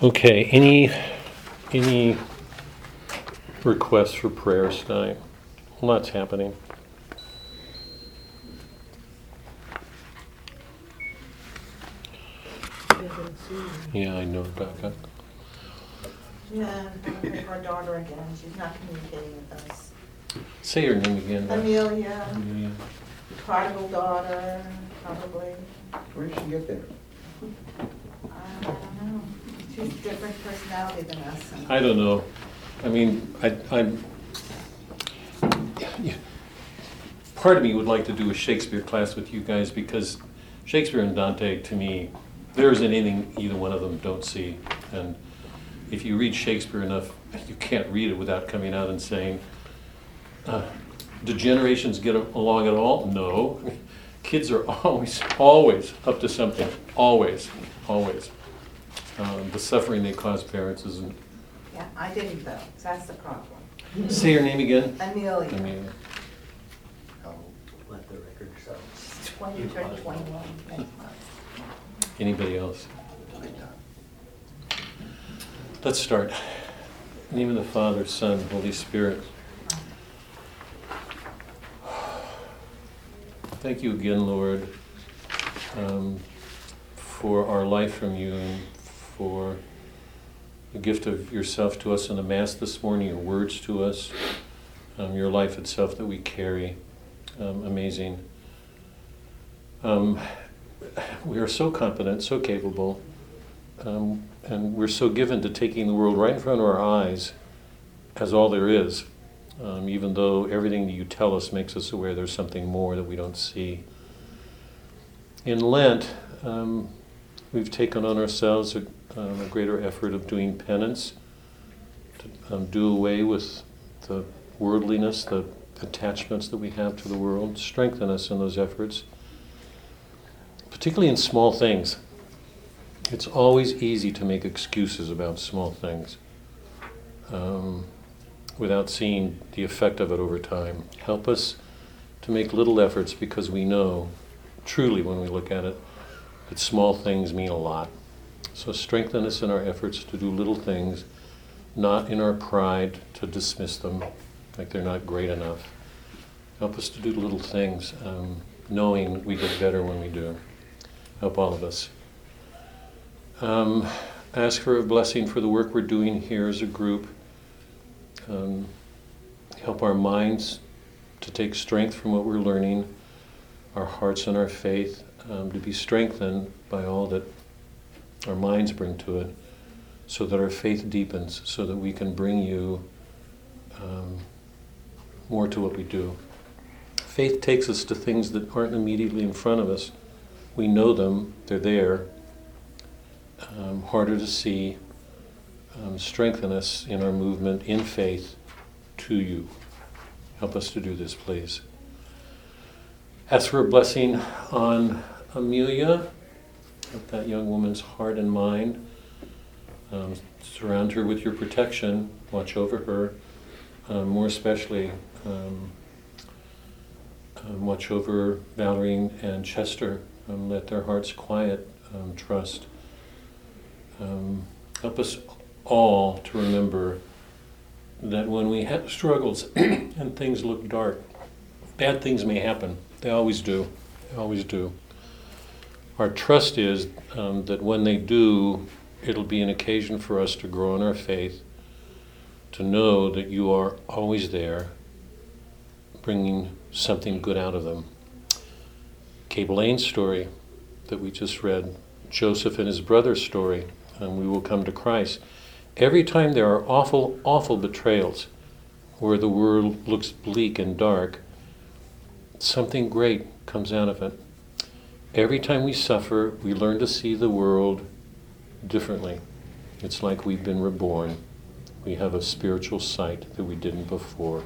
Okay, any, any requests for prayers tonight? Lots happening. Yeah, I know, Rebecca. Yeah, I'm looking for our daughter again, she's not communicating with us. Say your name again. Amelia, Amelia. prodigal daughter, probably, Where did she get there? She's different personality than us. I don't know. I mean, I, I'm, part of me would like to do a Shakespeare class with you guys because Shakespeare and Dante, to me, there isn't anything either one of them don't see. And if you read Shakespeare enough, you can't read it without coming out and saying, uh, do generations get along at all? No. Kids are always, always up to something, always, always. Um, the suffering they cause parents isn't. Yeah, I didn't though, so that's the problem. Say your name again. Amelia, Amelia. I'll let the record show. she's twenty, turned twenty-one next month. Anybody else? Let's start. In the name of the Father, Son, Holy Spirit. Thank you again, Lord, um, for our life from you and for the gift of yourself to us in the Mass this morning, your words to us, um, your life itself that we carry. Um, amazing. Um, we are so competent, so capable, um, and we're so given to taking the world right in front of our eyes as all there is, um, even though everything that you tell us makes us aware there's something more that we don't see. In Lent, um, we've taken on ourselves a, um, a greater effort of doing penance, to um, do away with the worldliness, the attachments that we have to the world, strengthen us in those efforts particularly in small things. It's always easy to make excuses about small things um, without seeing the effect of it over time. Help us to make little efforts because we know, truly, when we look at it, that small things mean a lot. So strengthen us in our efforts to do little things, not in our pride to dismiss them like they're not great enough. Help us to do little things, um, knowing we get better when we do help all of us. Um, ask for a blessing for the work we're doing here as a group. Um, help our minds to take strength from what we're learning, our hearts and our faith um, to be strengthened by all that our minds bring to it, so that our faith deepens, so that we can bring you um, more to what we do. Faith takes us to things that aren't immediately in front of us we know them, they're there, um, harder to see, um, strengthen us in our movement in faith to you. Help us to do this, please. Ask for a blessing on Amelia, of that young woman's heart and mind. Um, surround her with your protection, watch over her, um, more especially. Um, um watch over Valerie and Chester um, let their hearts quiet trust. Help us all to remember that when we have struggles and things look dark, bad things may happen. They always do. They always do. Our trust is um, that when they do, it'll be an occasion for us to grow in our faith, to know that you are always there, bringing something good out of them. Kay Lane's story that we just read, Joseph and his brother's story, and we will come to Christ. Every time there are awful, awful betrayals where the world looks bleak and dark, something great comes out of it. Every time we suffer, we learn to see the world differently. It's like we've been reborn. We have a spiritual sight that we didn't before.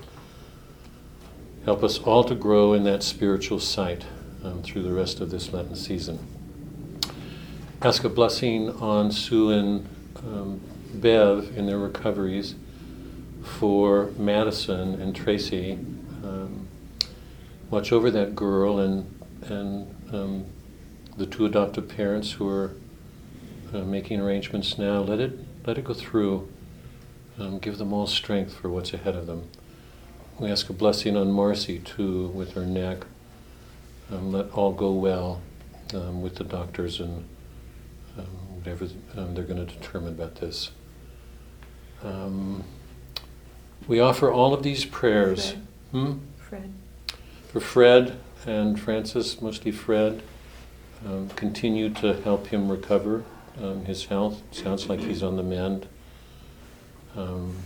Help us all to grow in that spiritual sight um, through the rest of this Lenten season. Ask a blessing on Sue and um, Bev in their recoveries for Madison and Tracy. Um, watch over that girl and and um, the two adoptive parents who are uh, making arrangements now. Let it let it go through. Um, give them all strength for what's ahead of them. We ask a blessing on Marcy too, with her neck. Um, let all go well um, with the doctors and um, whatever um, they're going to determine about this. Um, we offer all of these prayers. Fred. Hmm? Fred. For Fred and Francis, mostly Fred, um, continue to help him recover um, his health. Sounds like he's on the mend. Um,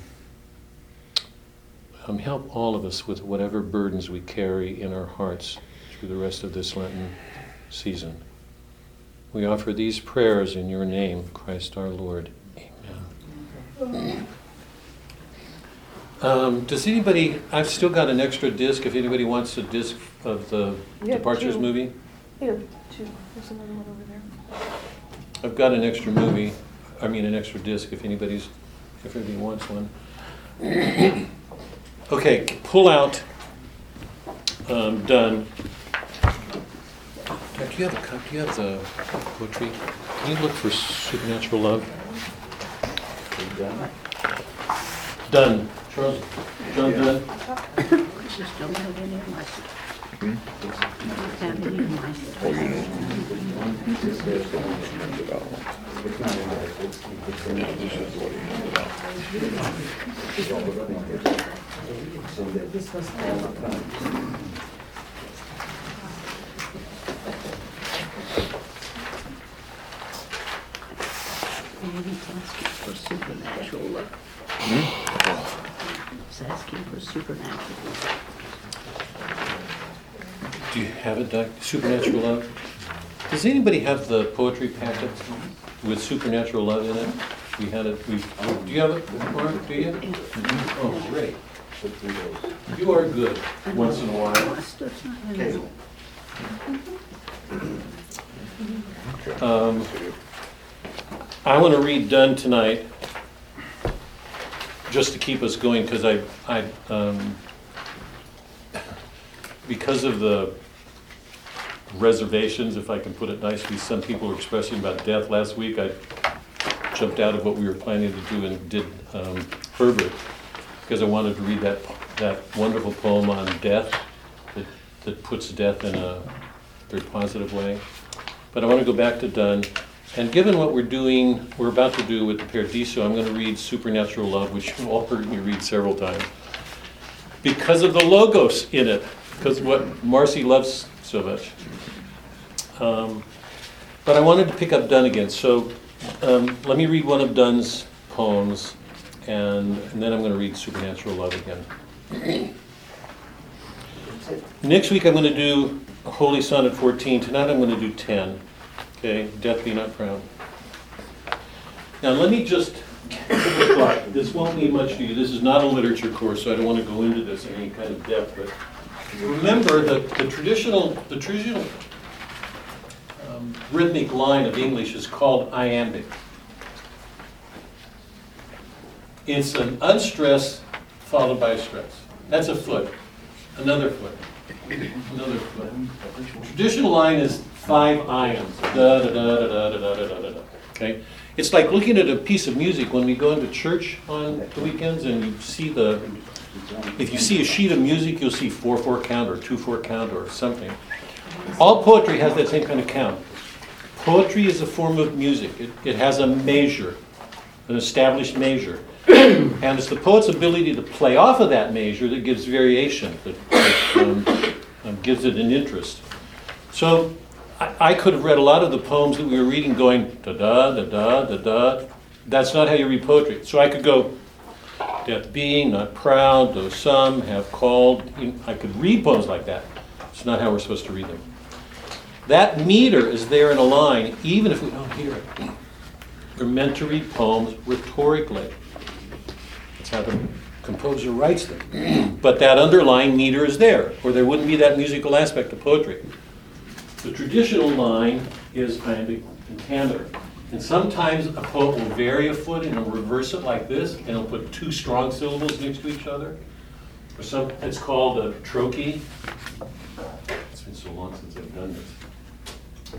um, help all of us with whatever burdens we carry in our hearts through the rest of this Lenten season. We offer these prayers in your name, Christ our Lord. Amen. Um, does anybody, I've still got an extra disc, if anybody wants a disc of the We have Departures two. movie. Here, two. There's another one over there. I've got an extra movie, I mean, an extra disc, if anybody's, if anybody wants one. Okay, pull out, um, Donne. Do you have a, cop- do you have the poetry? Can you look for supernatural love? Donne. Charles, John Donne? Just don't have any of my Maybe it's asking for supernatural. Hmm? Asking for supernatural. Do you have it, Doc? Supernatural love? Does anybody have the poetry packet with supernatural love in it? We had it, we, do you have it, Mark, do you? Oh, great. You are good, once in a while. Um, I want to read Donne tonight, just to keep us going, because I, I, um, because of the reservations, if I can put it nicely, some people were expressing about death last week. I jumped out of what we were planning to do and did um, Herbert, because I wanted to read that, that wonderful poem on death, that, that puts death in a very positive way. But I want to go back to Donne. And given what we're doing, we're about to do with the Paradiso, I'm going to read Supernatural Love, which you've all heard me read several times. Because of the logos in it, because what Marcy loves so much. Um, but I wanted to pick up Donne again. So um, let me read one of Donne's poems, and, and then I'm going to read Supernatural Love again. Next week I'm going to do Holy Sonnet 14. Tonight I'm going to do 10. Okay, Death Be Not Proud. Now let me just, this won't mean much to you. This is not a literature course, so I don't want to go into this in any kind of depth. But remember that the traditional, the traditional um, rhythmic line of English is called iambic. It's an unstressed followed by a stress. That's a foot, another foot, another foot. Traditional line is five iambs. Da da da da da da da da. Okay, it's like looking at a piece of music when we go into church on the weekends and you see the. If you see a sheet of music, you'll see four four count or two four count or something. All poetry has that same kind of count. Poetry is a form of music. It, it has a measure, an established measure. And it's the poet's ability to play off of that measure that gives variation, that, that um, um, gives it an interest. So I, I could have read a lot of the poems that we were reading going da da da da da da. That's not how you read poetry. So I could go death being not proud, though some have called. I could read poems like that. It's not how we're supposed to read them. That meter is there in a line, even if we oh, don't hear it. We're meant to read poems rhetorically. That's how the composer writes them. But that underlying meter is there, or there wouldn't be that musical aspect of poetry. The traditional line is iambic pentameter. And sometimes a poet will vary a foot and he'll reverse it like this, and he'll put two strong syllables next to each other. Or some, it's called a trochee. It's been so long since I've done this.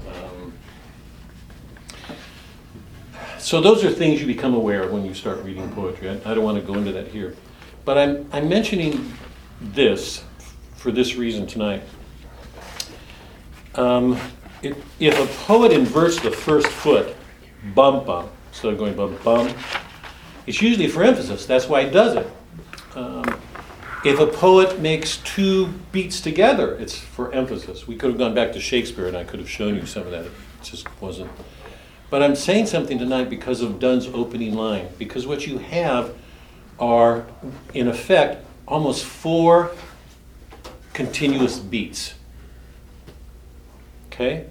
Um, so those are things you become aware of when you start reading poetry. I, I don't want to go into that here. But I'm, I'm mentioning this for this reason tonight. Um, it, if a poet inverts the first foot, bum bum, instead of going bum bum, it's usually for emphasis. That's why he does it. Um, if a poet makes two beats together, it's for emphasis. We could have gone back to Shakespeare and I could have shown you some of that. It just wasn't. But I'm saying something tonight because of Donne's opening line. Because what you have are, in effect, almost four continuous beats. Okay?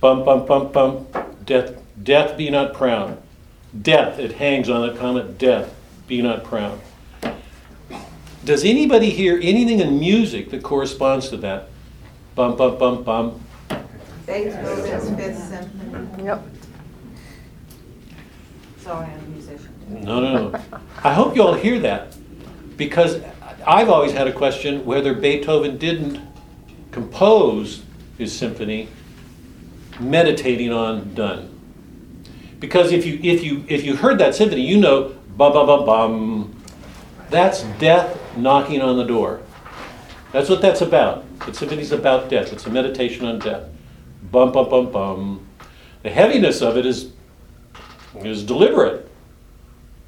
Bum, bum, bum, bum. Death, death be not proud. Death, it hangs on that comment, death, be not proud. Does anybody hear anything in music that corresponds to that? Bum, bum, bum, bum. Beethoven's Fifth Symphony. Yep. Sorry, I'm a musician. No, no, no. I hope you all hear that because I've always had a question whether Beethoven didn't compose his symphony meditating on Donne. Because if you if you if you heard that symphony, you know bum bum bum bum. That's death knocking on the door. That's what that's about. Symphony's about death. It's a meditation on death. Bum bum bum bum. The heaviness of it is is deliberate.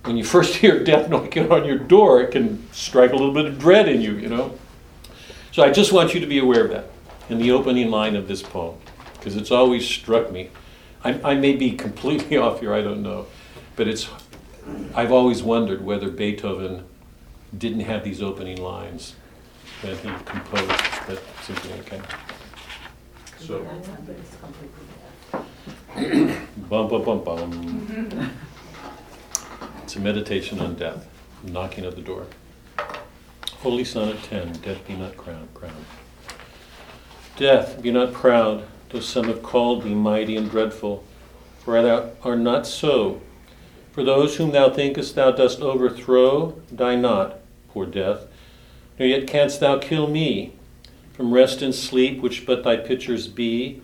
When you first hear death knocking on your door, it can strike a little bit of dread in you, you know. So I just want you to be aware of that in the opening line of this poem, because it's always struck me. I, I may be completely off here, I don't know, but it's. I've always wondered whether Beethoven didn't have these opening lines that he composed that symphony. Okay. So. It's Bum, bum, bum, bum. It's a meditation on death, knocking at the door. Holy Son Sonnet 10, Death be not crowned, proud. Death, be not proud, though some have called thee mighty and dreadful, for thou art not so. For those whom thou thinkest thou dost overthrow, die not, poor death, nor yet canst thou kill me. From rest and sleep, which but thy pictures be,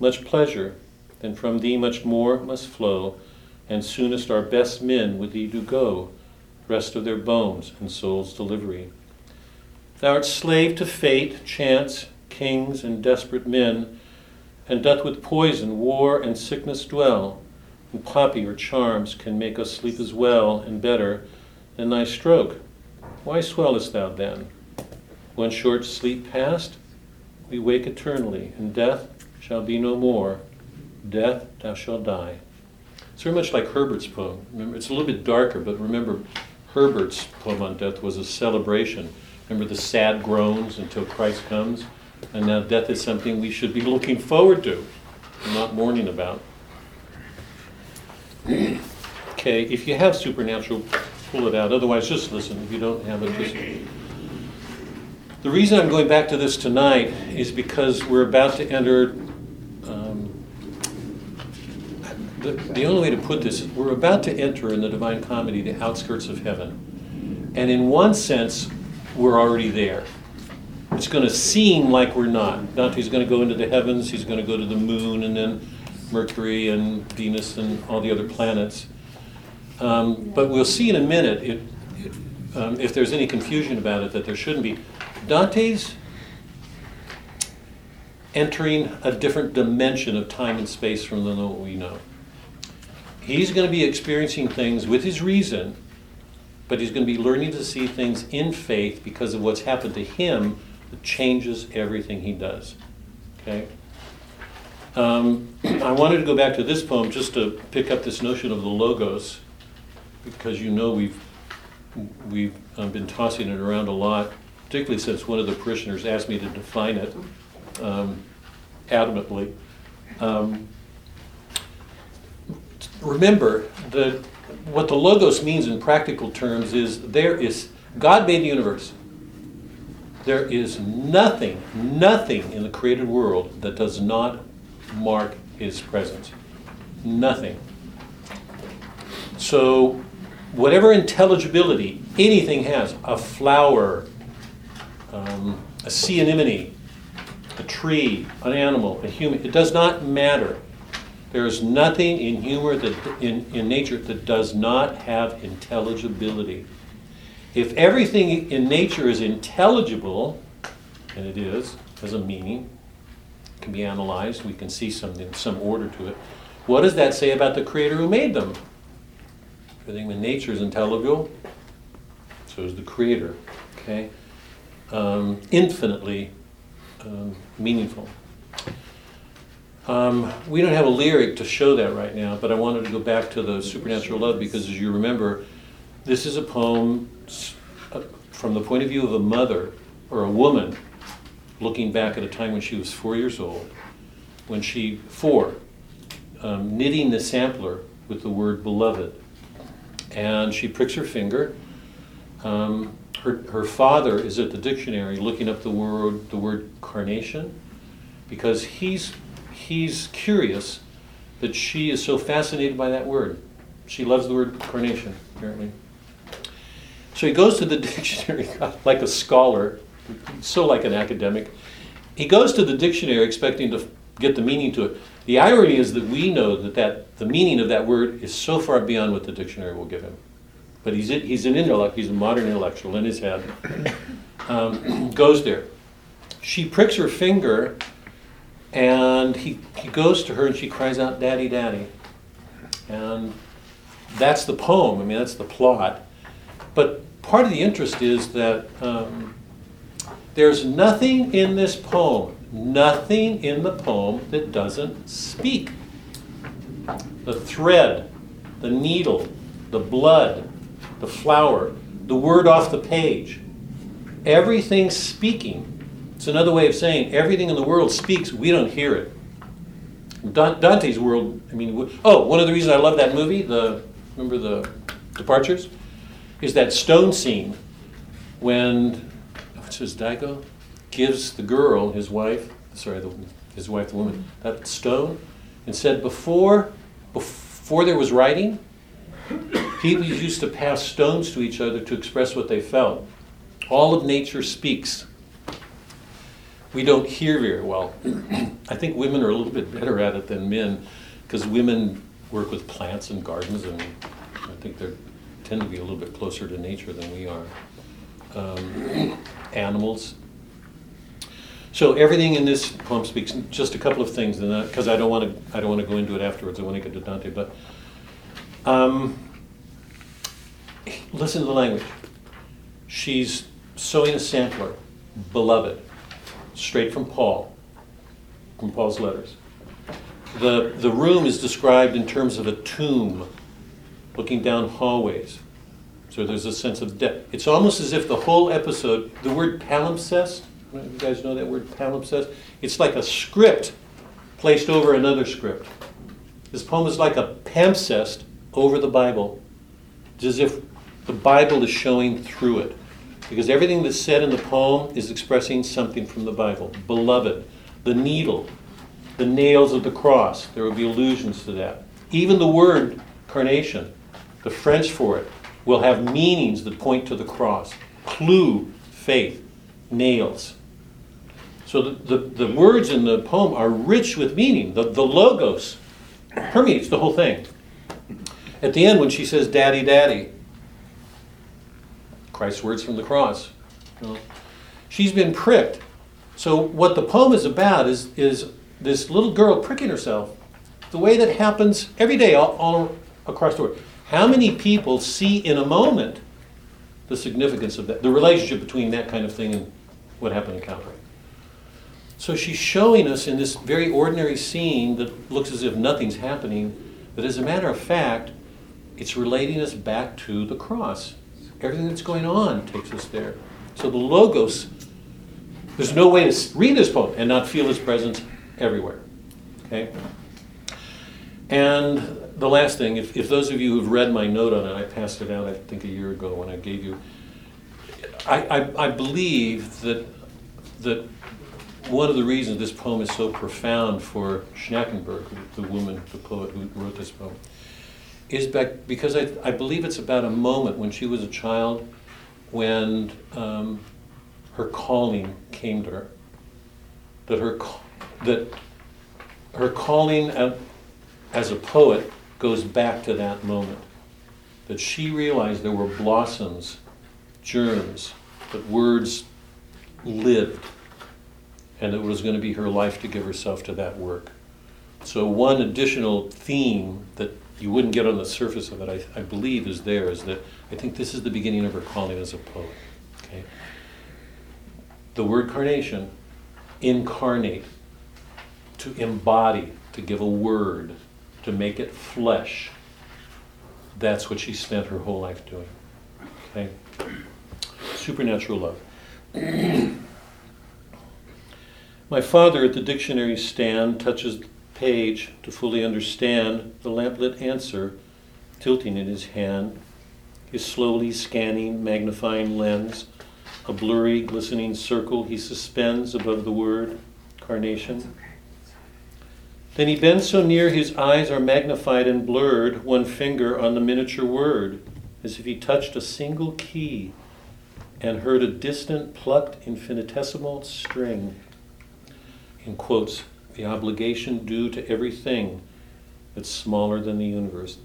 much pleasure, then from thee much more must flow, and soonest our best men with thee do go, rest of their bones and soul's delivery. Thou art slave to fate, chance, kings, and desperate men, and doth with poison, war, and sickness dwell, and poppy or charms can make us sleep as well and better than thy stroke. Why swellest thou then? One short sleep past, we wake eternally, and death shall be no more. Death, thou shalt die. It's very much like Herbert's poem. Remember, it's a little bit darker, but remember, Herbert's poem on death was a celebration. Remember the sad groans until Christ comes? And now death is something we should be looking forward to, not mourning about. okay, if you have supernatural, pull it out. Otherwise, just listen. If you don't have it, just. The reason I'm going back to this tonight is because we're about to enter. Um, the, the only way to put this is we're about to enter in the Divine Comedy the outskirts of heaven. And in one sense, we're already there. It's going to seem like we're not. Dante's going to go into the heavens, he's going to go to the moon, and then Mercury and Venus and all the other planets. Um, but we'll see in a minute, it, it, um, if there's any confusion about it, that there shouldn't be. Dante's entering a different dimension of time and space from than what we know. He's going to be experiencing things with his reason, but he's going to be learning to see things in faith because of what's happened to him that changes everything he does. Okay? Um, I wanted to go back to this poem just to pick up this notion of the logos, because you know we've we've um, been tossing it around a lot, particularly since one of the parishioners asked me to define it um, adamantly. Um, remember that what the logos means in practical terms is there is God made the universe. There is nothing, nothing in the created world that does not mark his presence. Nothing. So, whatever intelligibility anything has, a flower, um, a sea anemone, a tree, an animal, a human, it does not matter. There is nothing in humor that in, in nature that does not have intelligibility. If everything in nature is intelligible, and it is, has a meaning, can be analyzed, we can see some, some order to it. What does that say about the creator who made them? Everything in nature is intelligible, so is the creator, okay? Um, infinitely um, meaningful. Um, we don't have a lyric to show that right now, but I wanted to go back to the supernatural love because, as you remember, this is a poem uh, from the point of view of a mother or a woman looking back at a time when she was four years old, when she, four, um, knitting the sampler with the word beloved. And she pricks her finger. Um, her, her father is at the dictionary looking up the word, the word carnation because he's, he's curious that she is so fascinated by that word. She loves the word carnation, apparently. So he goes to the dictionary like a scholar, so like an academic. He goes to the dictionary expecting to get the meaning to it. The irony is that we know that, that the meaning of that word is so far beyond what the dictionary will give him. But he's, he's an intellect, he's a modern intellectual in his head. Um, goes there. She pricks her finger, and he, he goes to her and she cries out, Daddy, Daddy. And that's the poem, I mean, that's the plot. But part of the interest is that um, there's nothing in this poem, nothing in the poem that doesn't speak. The thread, the needle, the blood, the flower, the word off the page, everything's speaking. It's another way of saying everything in the world speaks, we don't hear it. Dante's world, I mean, oh, one of the reasons I love that movie, the remember the Departures, is that stone scene when what's his Daigo gives the girl, his wife, sorry, the, his wife, the woman, that stone, and said before before there was writing, people used to pass stones to each other to express what they felt. All of nature speaks. We don't hear very well. I think women are a little bit better at it than men because women work with plants and gardens, and I think they tend to be a little bit closer to nature than we are. Um, animals. So everything in this poem speaks. Just a couple of things, and because I don't want to. I don't want to go into it afterwards. I want to get to Dante, but um, listen to the language. She's sewing a sampler, beloved, straight from Paul, from Paul's letters. The, the room is described in terms of a tomb, looking down hallways. So there's a sense of depth. It's almost as if the whole episode, the word palimpsest, you guys know that word palimpsest? It's like a script placed over another script. This poem is like a palimpsest over the Bible. It's as if the Bible is showing through it. Because everything that's said in the poem is expressing something from the Bible. Beloved, the needle, the nails of the cross, there will be allusions to that. Even the word carnation, the French for it, will have meanings that point to the cross. Clue, faith, nails. So the, the, the words in the poem are rich with meaning. The, the logos permeates the whole thing. At the end, when she says, Daddy, Daddy, Christ's words from the cross. you know, she's been pricked. So what the poem is about is, is this little girl pricking herself, the way that happens every day all, all across the world. How many people see in a moment the significance of that, the relationship between that kind of thing and what happened in Calvary? So she's showing us in this very ordinary scene that looks as if nothing's happening, that as a matter of fact, it's relating us back to the cross. Everything that's going on takes us there. So the Logos, there's no way to read this poem and not feel its presence everywhere. Okay? And the last thing, if, if those of you who've read my note on it, I passed it out, I think, a year ago when I gave you. I, I, I believe that, that one of the reasons this poem is so profound for Schnackenberg, the woman, the poet who wrote this poem, is back, because I, I believe it's about a moment when she was a child when um, her calling came to her. That her, that her calling as a poet, goes back to that moment. That she realized there were blossoms, germs, that words lived, and it was going to be her life to give herself to that work. So, one additional theme that you wouldn't get on the surface of it, I, I believe, is there is that I think this is the beginning of her calling as a poet. Okay? The word carnation, incarnate, to embody, to give a word, to make it flesh. That's what she spent her whole life doing. Okay? Supernatural love. My father at the dictionary stand touches the page to fully understand the lamplit answer, tilting in his hand, his slowly scanning, magnifying lens, a blurry, glistening circle he suspends above the word carnation. Then he bends so near his eyes are magnified and blurred, one finger on the miniature word, as if he touched a single key and heard a distant, plucked, infinitesimal string. In quotes, the obligation due to everything that's smaller than the universe.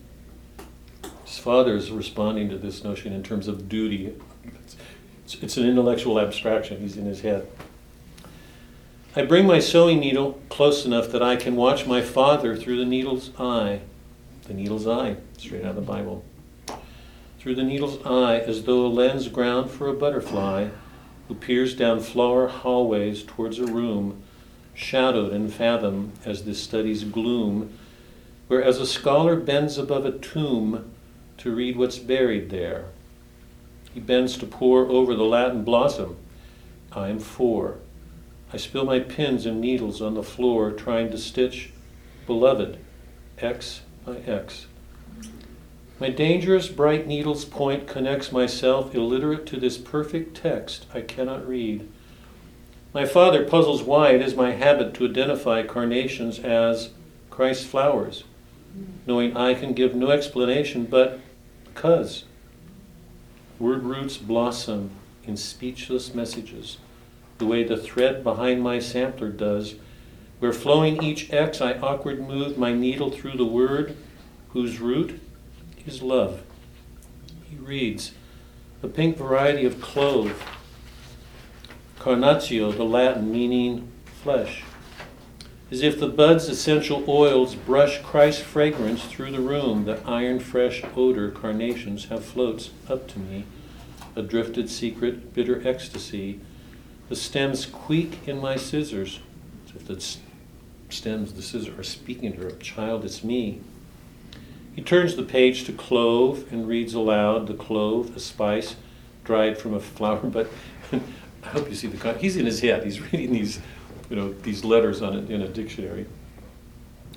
His father is responding to this notion in terms of duty. It's, it's an intellectual abstraction, he's in his head. I bring my sewing needle close enough that I can watch my father through the needle's eye. The needle's eye, straight out of the Bible. Through the needle's eye, as though a lens ground for a butterfly who peers down flower hallways towards a room, shadowed and fathom as this study's gloom, where as a scholar bends above a tomb to read what's buried there. He bends to pore over the Latin blossom. I am four. I spill my pins and needles on the floor, trying to stitch beloved, X by X. My dangerous bright needle's point connects myself, illiterate to this perfect text I cannot read. My father puzzles why it is my habit to identify carnations as Christ's flowers, knowing I can give no explanation but because. Word roots blossom in speechless messages the way the thread behind my sampler does, where flowing each X I awkward move my needle through the word, whose root is love. He reads, the pink variety of clove, carnatio, the Latin meaning flesh, as if the bud's essential oils brush Christ's fragrance through the room, the iron fresh odor carnations have floats up to me, a drifted secret, bitter ecstasy the stems squeak in my scissors, as if the stems, the scissors, are speaking to her. Child, it's me. He turns the page to clove and reads aloud the clove, a spice dried from a flower. But I hope you see the con- he's in his head. He's reading these, you know, these letters on it in a dictionary.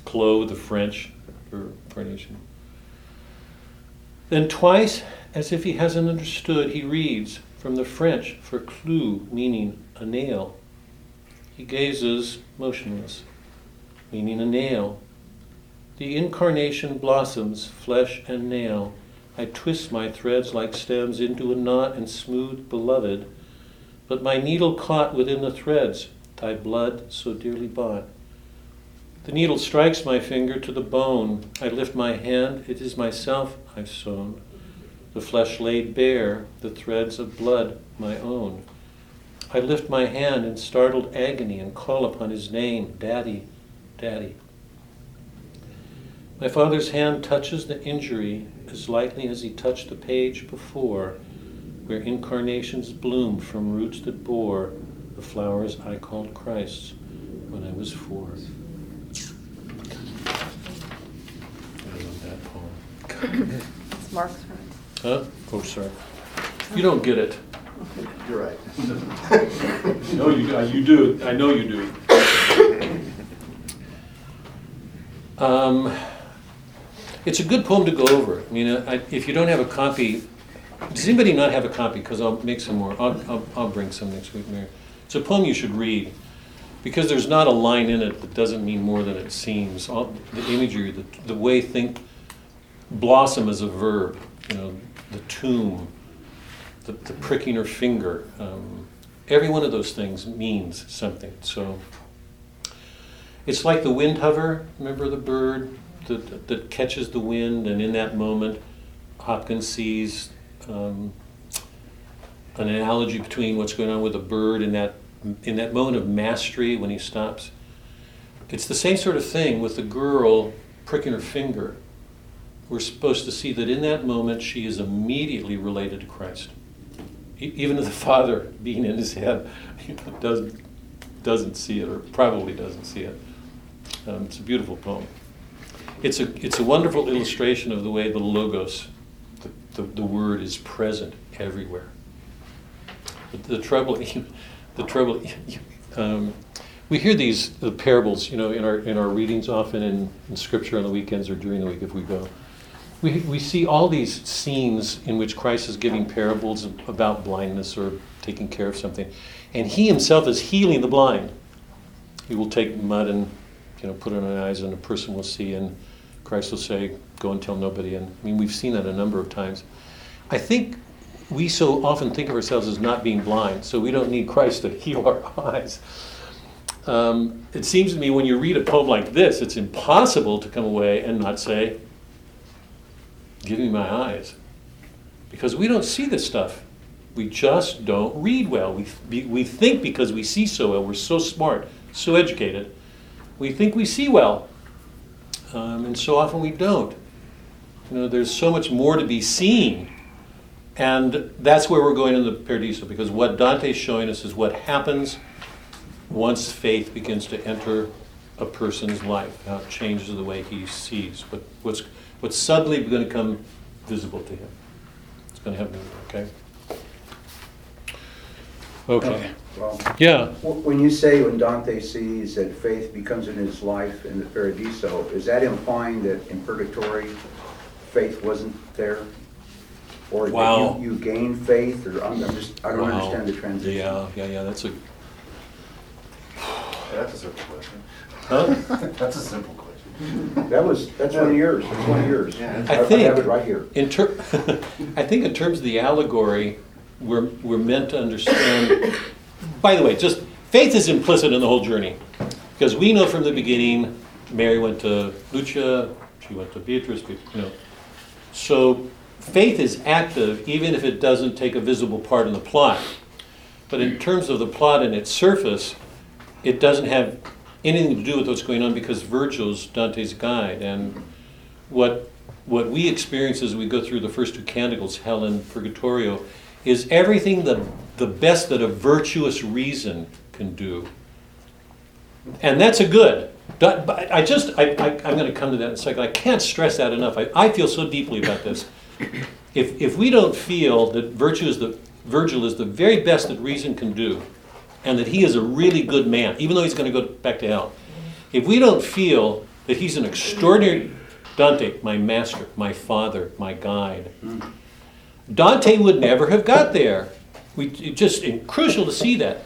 Clove, the French for carnation. Then twice, as if he hasn't understood, he reads from the French for clou, meaning a nail. He gazes motionless, meaning a nail. The incarnation blossoms, flesh and nail. I twist my threads like stems into a knot and smooth, beloved, but my needle caught within the threads, thy blood so dearly bought. The needle strikes my finger to the bone. I lift my hand, it is myself I've sown the flesh laid bare, the threads of blood my own. I lift my hand in startled agony and call upon his name, Daddy, Daddy. My father's hand touches the injury as lightly as he touched the page before, where incarnations bloom from roots that bore the flowers I called Christ's when I was four. I love that poem. It's Mark's turn. Huh? Oh, sorry. You don't get it. You're right. No, you, uh, you do. I know you do. Um, it's a good poem to go over. I mean, uh, I, if you don't have a copy, does anybody not have a copy? Because I'll make some more. I'll, I'll, I'll bring some next week, Mary. It's a poem you should read because there's not a line in it that doesn't mean more than it seems. All, the imagery, the, the way think, blossom is a verb. You know, the tomb, the, the pricking her finger. Um, every one of those things means something. So it's like the Windhover. Remember the bird that, that catches the wind, and in that moment, Hopkins sees um, an analogy between what's going on with a bird in that in that moment of mastery when he stops. It's the same sort of thing with the girl pricking her finger. We're supposed to see that in that moment she is immediately related to Christ. E- Even the father, being in his head, doesn't, doesn't see it, or probably doesn't see it. Um, it's a beautiful poem. It's a, it's a wonderful illustration of the way the Logos, the, the, word, is present everywhere. The, the trouble, the trouble, um, we hear these the parables, you know, in our in our readings often in, in Scripture on the weekends or during the week if we go. We, we see all these scenes in which Christ is giving parables about blindness or taking care of something, and He Himself is healing the blind. He will take mud and you know put it on eyes, and a person will see, and Christ will say, "Go and tell nobody." And I mean, we've seen that a number of times. I think we so often think of ourselves as not being blind, so we don't need Christ to heal our eyes. Um, it seems to me when you read a poem like this, it's impossible to come away and not say, Give me my eyes. Because we don't see this stuff. We just don't read well. We, we think because we see so well, we're so smart, so educated, we think we see well. Um, and so often we don't. You know, there's so much more to be seen. And that's where we're going in the Paradiso, because what Dante's showing us is what happens once faith begins to enter a person's life, how it changes the way he sees, what, what's, what's suddenly going to become visible to him. It's going to happen, okay? Okay. Well, Yeah. when you say when Dante sees that faith becomes in his life in the Paradiso, is that implying that in purgatory, faith wasn't there? Or that Wow. you, you gain faith, or I'm, I'm just, I don't Wow. understand the transition. Yeah, yeah, yeah. That's a. That's a simple question. Huh? That's a simple question. That was, that's one of yours, that's one of yours. Yeah. I I think- have it right here. In ter- I think in terms of the allegory, we're, we're meant to understand. By the way, just faith is implicit in the whole journey. Because we know from the beginning, Mary went to Lucia, she went to Beatrice, you know. So faith is active even if it doesn't take a visible part in the plot. But in terms of the plot and its surface, it doesn't have anything to do with what's going on because Virgil's Dante's guide. And what, what we experience as we go through the first two canticles, Hell and Purgatorio, is everything the, the best that a virtuous reason can do. And that's a good. But I just, I, I, I'm going to come to that in a second. I can't stress that enough. I, I feel so deeply about this. If, if we don't feel that virtue is the, Virgil is the very best that reason can do, and that he is a really good man, even though he's going to go back to hell, if we don't feel that he's an extraordinary, Dante, my master, my father, my guide, Dante would never have got there. We, it's just crucial to see that.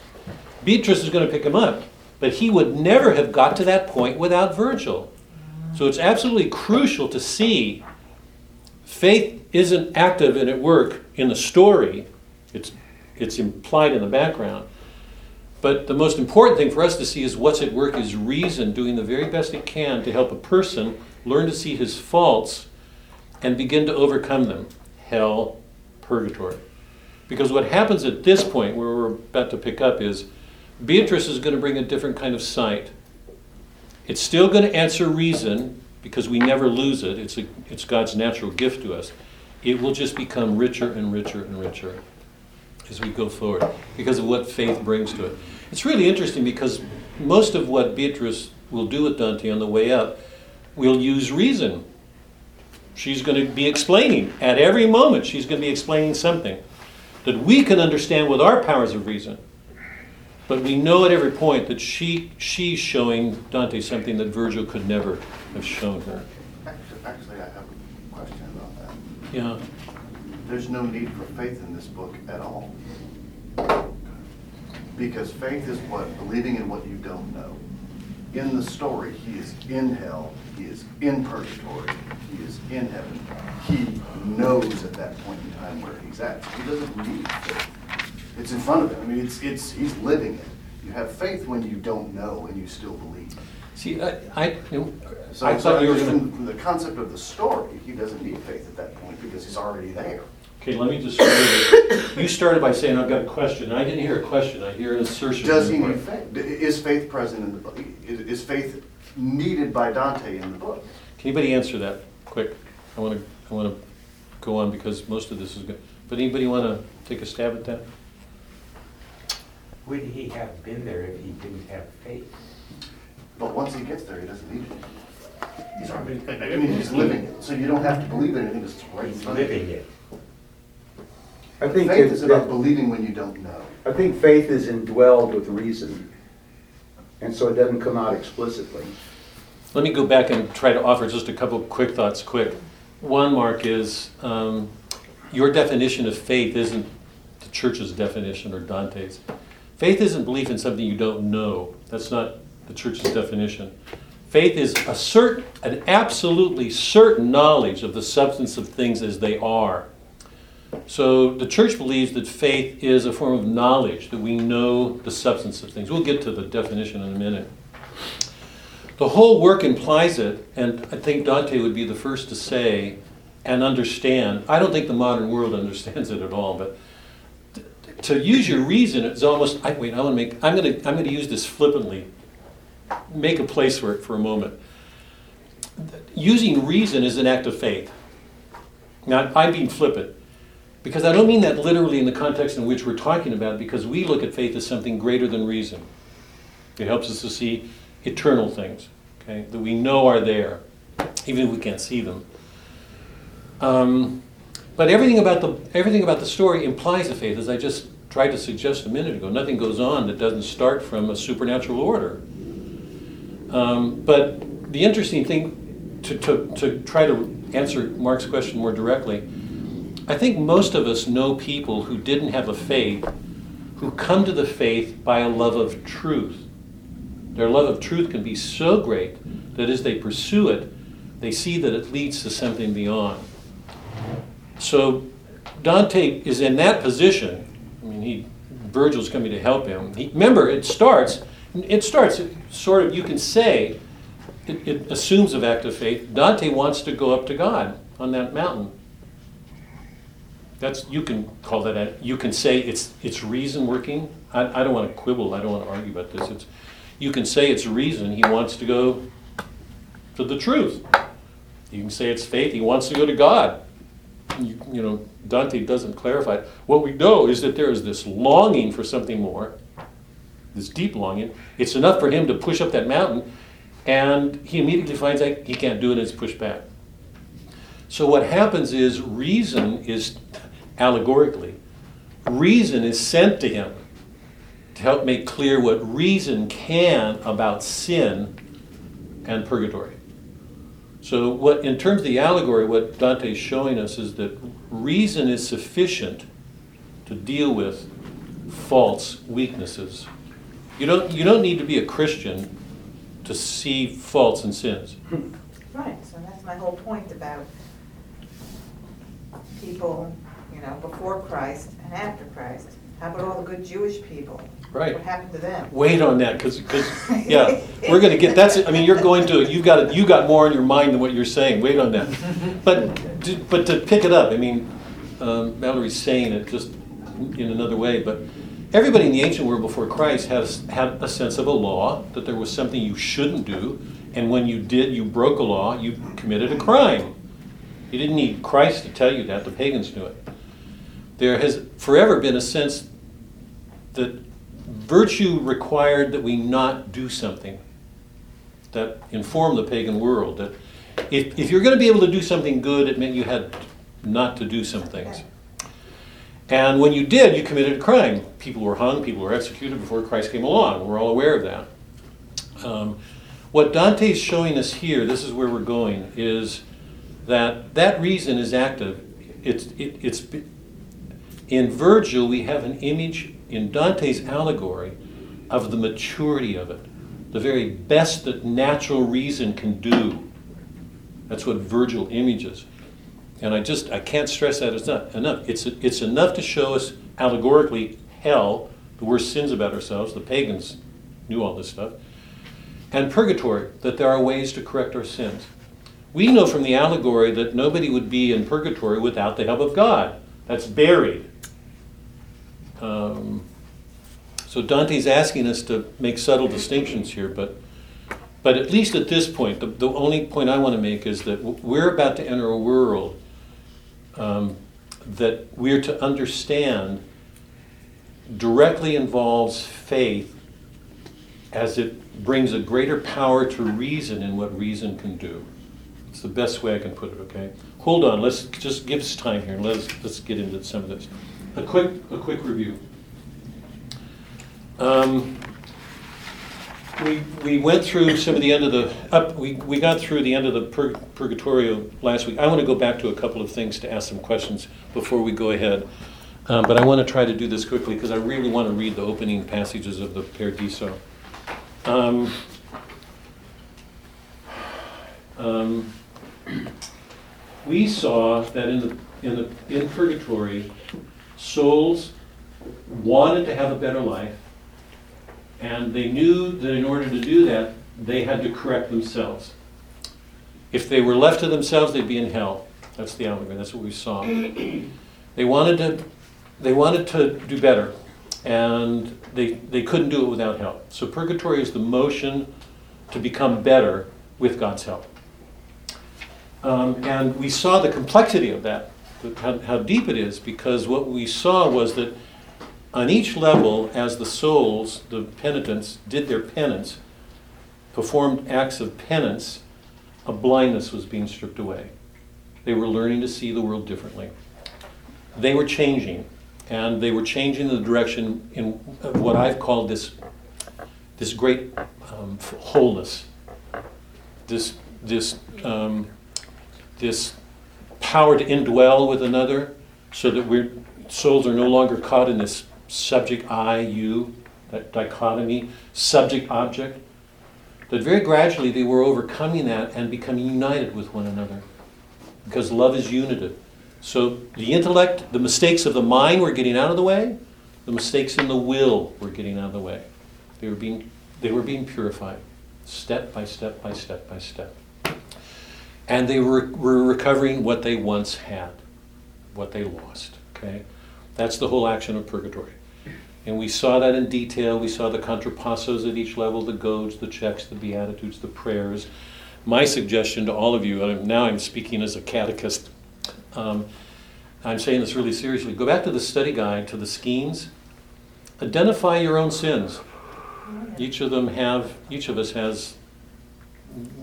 Beatrice is going to pick him up, but he would never have got to that point without Virgil. So it's absolutely crucial to see faith isn't active and at work in the story, it's, it's implied in the background. But the most important thing for us to see is what's at work is reason doing the very best it can to help a person learn to see his faults and begin to overcome them. Hell, purgatory. Because what happens at this point, where we're about to pick up, is Beatrice is going to bring a different kind of sight. It's still going to answer reason because we never lose it. It's, a, it's God's natural gift to us. It will just become richer and richer and richer as we go forward because of what faith brings to it. It's really interesting because most of what Beatrice will do with Dante on the way up will use reason. She's going to be explaining at every moment, she's going to be explaining something that we can understand with our powers of reason. But we know at every point that she, she's showing Dante something that Virgil could never have shown her. Actually, actually, I have a question about that. Yeah. There's no need for faith in this book at all. Because faith is what? Believing in what you don't know. In the story, he is in hell, he is in purgatory, he is in heaven. He knows at that point in time where he's at. He doesn't need faith. It's in front of him. I mean, it's, it's, he's living it. You have faith when you don't know and you still believe. See, I, I, you know, So, I so thought you were just gonna- from the concept of the story, he doesn't need faith at that point because he's already there. Okay, let me just, you started by saying, I've got a question. I didn't hear a question, I hear an assertion. Does he need part. faith? D- Is faith present in the book? Is, is faith needed by Dante in the book? Can anybody answer that, quick? I want to, I want to go on because most of this is good. But anybody want to take a stab at that? Would he have been there if he didn't have faith? But once he gets there, he doesn't need it. He's already, I mean, he's living it, so you don't have to believe anything that's right in He's front of you. living it. I think, Faith it- is about that- believing when you don't know. I think faith is indwelled with reason, and so it doesn't come out explicitly. Let me go back and try to offer just a couple of quick thoughts, quick. One, Mark, is um, your definition of faith isn't the church's definition or Dante's. Faith isn't belief in something you don't know. That's not the church's definition. Faith is a certain, an absolutely certain knowledge of the substance of things as they are. So the church believes that faith is a form of knowledge, that we know the substance of things. We'll get to the definition in a minute. The whole work implies it, and I think Dante would be the first to say and understand. I don't think the modern world understands it at all, but to use your reason, it's almost. I, wait, I want to make. I'm going to. I'm going to use this flippantly. Make a place for it for a moment. Using reason is an act of faith. Now, I'm being flippant because I don't mean that literally in the context in which we're talking about. Because we look at faith as something greater than reason. It helps us to see eternal things, okay, that we know are there, even if we can't see them. Um, but everything about the everything about the story implies a faith, as I just tried to suggest a minute ago. Nothing goes on that doesn't start from a supernatural order. Um, but the interesting thing to, to, to try to answer Mark's question more directly, I think most of us know people who didn't have a faith, who come to the faith by a love of truth. Their love of truth can be so great that as they pursue it, they see that it leads to something beyond. So Dante is in that position. I mean, he Virgil's coming to help him. He, remember, it starts. It starts sort of. You can say it, it assumes of act of faith. Dante wants to go up to God on that mountain. That's you can call that. A, you can say it's it's reason working. I, I don't want to quibble. I don't want to argue about this. It's you can say it's reason. He wants to go to the truth. You can say it's faith. He wants to go to God. You, you know, Dante doesn't clarify. it. What we know is that there is this longing for something more, this deep longing. It's enough for him to push up that mountain, and he immediately finds out he can't do it and it's pushed back. So what happens is reason is allegorically, reason is sent to him to help make clear what reason can about sin and purgatory. So, what in terms of the allegory, what Dante is showing us is that reason is sufficient to deal with false weaknesses. You don't, you don't need to be a Christian to see faults and sins. Right, so that's my whole point about people, you know, before Christ and after Christ. How about all the good Jewish people? Right. What happened to them? Wait on that, because, yeah, we're gonna get, that's, it. I mean, you're going to, you've got, you got more in your mind than what you're saying, wait on that. But, to- but to pick it up, I mean, um, Mallory's saying it just in another way, but everybody in the ancient world before Christ had, a s- had a sense of a law, that there was something you shouldn't do, and when you did, you broke a law, you committed a crime. You didn't need Christ to tell you that, the pagans knew it. There has forever been a sense that virtue required that we not do something that informed the pagan world. That if, if you're going to be able to do something good, it meant you had not to do some things. And when you did, you committed a crime. People were hung, people were executed before Christ came along. We're all aware of that. Um, what Dante is showing us here, this is where we're going, is that that reason is active. It's, it, it's in Virgil, we have an image in Dante's allegory of the maturity of it, the very best that natural reason can do. That's what Virgil images. And I just, I can't stress that it's not enough. It's, it's enough to show us allegorically hell, the worst sins about ourselves. The pagans knew all this stuff. and purgatory, that there are ways to correct our sins. We know from the allegory that nobody would be in purgatory without the help of God. That's buried. Um, so Dante's asking us to make subtle distinctions here, but but at least at this point, the, the only point I want to make is that we're about to enter a world um, that we're to understand directly involves faith as it brings a greater power to reason in what reason can do. It's the best way I can put it, okay? Hold on, let's just give us time here. Let's, let's get into some of this. A quick, a quick review. Um, we, we went through some of the end of the, up, we, we got through the end of the pur- purgatorio last week. I want to go back to a couple of things to ask some questions before we go ahead. Um, but I want to try to do this quickly because I really want to read the opening passages of the Paradiso. Um, um, we saw that in the, in the, in purgatory, souls wanted to have a better life, and they knew that in order to do that, they had to correct themselves. If they were left to themselves, they'd be in hell. That's the allegory. That's what we saw. They wanted to, they wanted to do better, and they, they couldn't do it without help. So purgatory is the motion to become better with God's help. Um, and we saw the complexity of that, that how, how deep it is, because what we saw was that on each level, as the souls, the penitents, did their penance, performed acts of penance, a blindness was being stripped away. They were learning to see the world differently. They were changing, and they were changing in the direction in what I've called this, this great um, wholeness, this, this, um, this power to indwell with another, so that we're souls are no longer caught in this subject I, you, that dichotomy, subject object. That very gradually they were overcoming that and becoming united with one another. Because love is unitive. So the intellect, the mistakes of the mind were getting out of the way, the mistakes in the will were getting out of the way. They were being, they were being purified, step by step by step by step. And they were, were recovering what they once had, what they lost. Okay? That's the whole action of purgatory. And we saw that in detail. We saw the contrapassos at each level, the goads, the checks, the beatitudes, the prayers. My suggestion to all of you, and now I'm speaking as a catechist, um, I'm saying this really seriously. Go back to the study guide, to the schemes. Identify your own sins. Each of them have, each of us has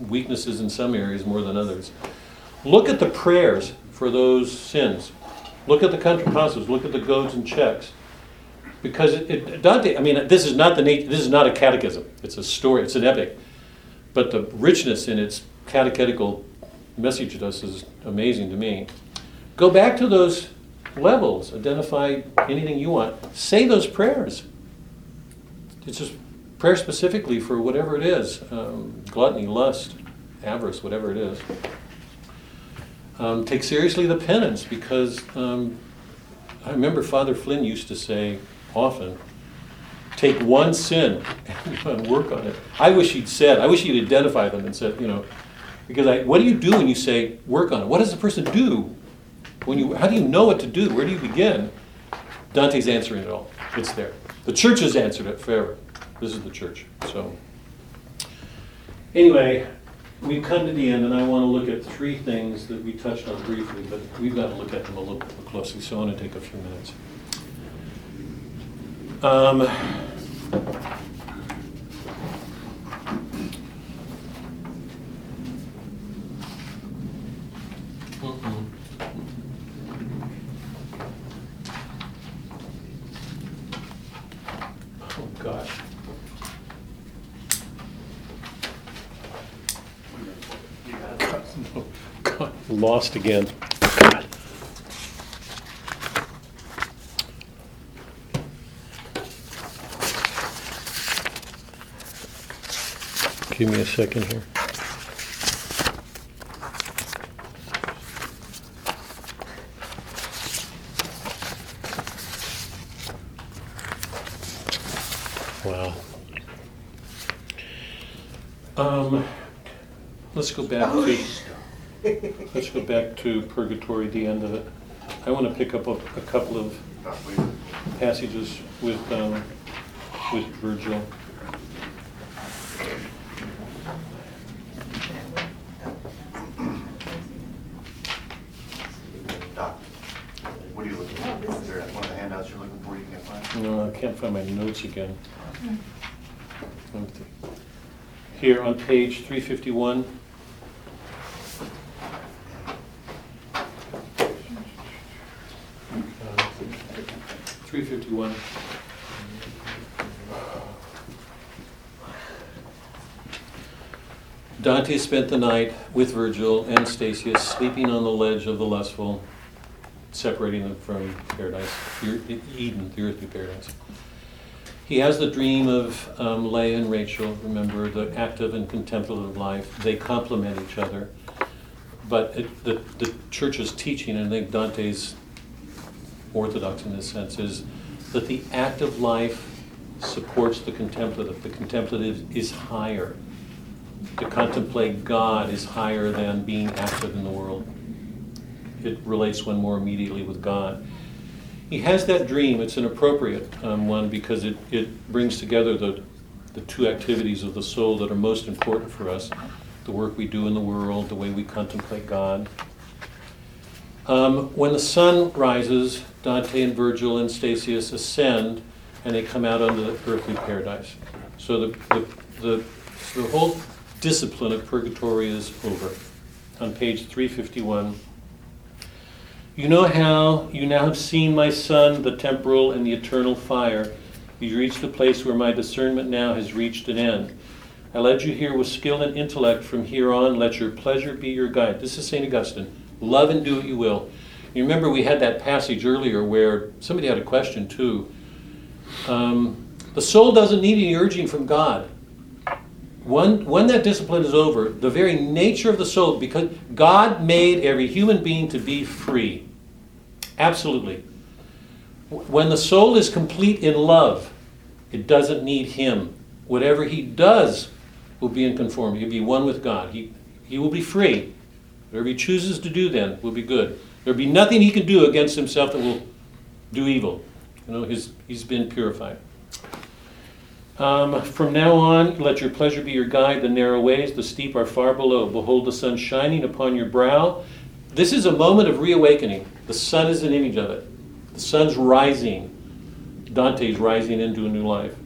weaknesses in some areas more than others. Look at the prayers for those sins. Look at the contrapassos. Look at the goads and checks. Because it, it, Dante, I mean, this is not the nat- this is not a catechism. It's a story. It's an epic. But the richness in its catechetical message to us is amazing to me. Go back to those levels. Identify anything you want. Say those prayers. It's just prayer specifically for whatever it is um, gluttony, lust, avarice, whatever it is. Um, take seriously the penance because um, I remember Father Flynn used to say often, take one sin and work on it. I wish he'd said, I wish he'd identified them and said, you know, because I, what do you do when you say work on it? What does the person do? When you, how do you know what to do? Where do you begin? Dante's answering it all. It's there. The church has answered it forever. This is the church. So, anyway, we've come to the end, and I want to look at three things that we touched on briefly, but we've got to look at them a little bit more closely. So, I want to take a few minutes. Um, mm-mm. Oh, gosh. God, Lost again. God. Give me a second here. Wow. let's go back to, let's go back to Purgatory, the end of it. I want to pick up a, a couple of passages with, um, with Virgil. Doc, what are you looking for? Is there one of the handouts you're looking for you can't find? No, I can't find my notes again. Here on page 351. Uh, 351. Dante spent the night with Virgil and Statius sleeping on the ledge of the lustful, separating them from paradise, Eden, the earthly paradise. He has the dream of um, Leah and Rachel, remember, the active and contemplative life. They complement each other. But it, the, the church's teaching, and I think Dante's orthodox in this sense, is that the active life supports the contemplative. The contemplative is higher. To contemplate God is higher than being active in the world. It relates one more immediately with God. He has that dream. It's an appropriate um, one because it, it brings together the, the two activities of the soul that are most important for us the work we do in the world, the way we contemplate God. Um, when the sun rises, Dante and Virgil and Statius ascend and they come out onto the earthly paradise. So the, the, the, the whole discipline of purgatory is over. On page 351. You know how you now have seen my son, the temporal and the eternal fire. You reached the place where my discernment now has reached an end. I led you here with skill and intellect. From here on, let your pleasure be your guide. This is St. Augustine. Love and do what you will. You remember we had that passage earlier where somebody had a question too. Um, the soul doesn't need any urging from God. When, when that discipline is over, the very nature of the soul, because God made every human being to be free. Absolutely. When the soul is complete in love, it doesn't need Him. Whatever He does will be in conformity. He'll be one with God. He, he will be free. Whatever He chooses to do then will be good. There'll be nothing He can do against Himself that will do evil. You know, his, He's been purified. Um, from now on, let your pleasure be your guide. The narrow ways, the steep are far below. Behold the sun shining upon your brow. This is a moment of reawakening. The sun is an image of it. The sun's rising. Dante's rising into a new life.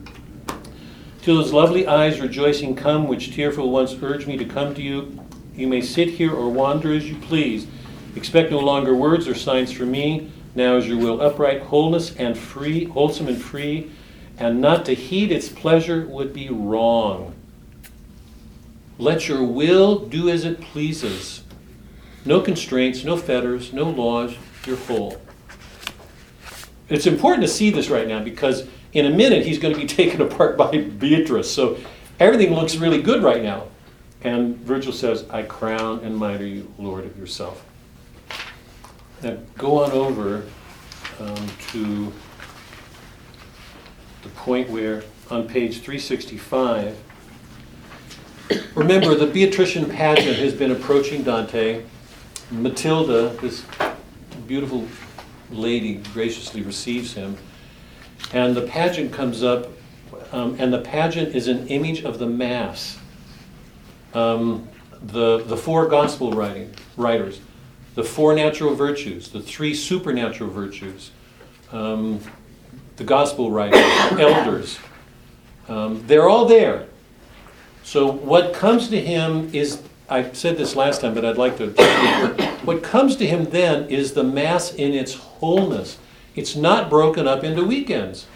Till those lovely eyes rejoicing come, which tearful once urged me to come to you, you may sit here or wander as you please. Expect no longer words or signs from me. Now is your will upright, wholeness and free, wholesome and free, and not to heed its pleasure would be wrong. Let your will do as it pleases. No constraints, no fetters, no laws, you're whole. It's important to see this right now because in a minute he's going to be taken apart by Beatrice. So everything looks really good right now. And Virgil says, I crown and mitre you, Lord of yourself. Now go on over um, to the point where on page 365, remember the Beatrician pageant has been approaching Dante. Matilda, this beautiful lady, graciously receives him. And the pageant comes up, um, and the pageant is an image of the Mass. Um, the, the four gospel writing, writers, the four natural virtues, the three supernatural virtues, um, the gospel writers, elders, um, they're all there. So what comes to him is, I said this last time, but I'd like to. What comes to him then is the Mass in its wholeness. It's not broken up into weekends.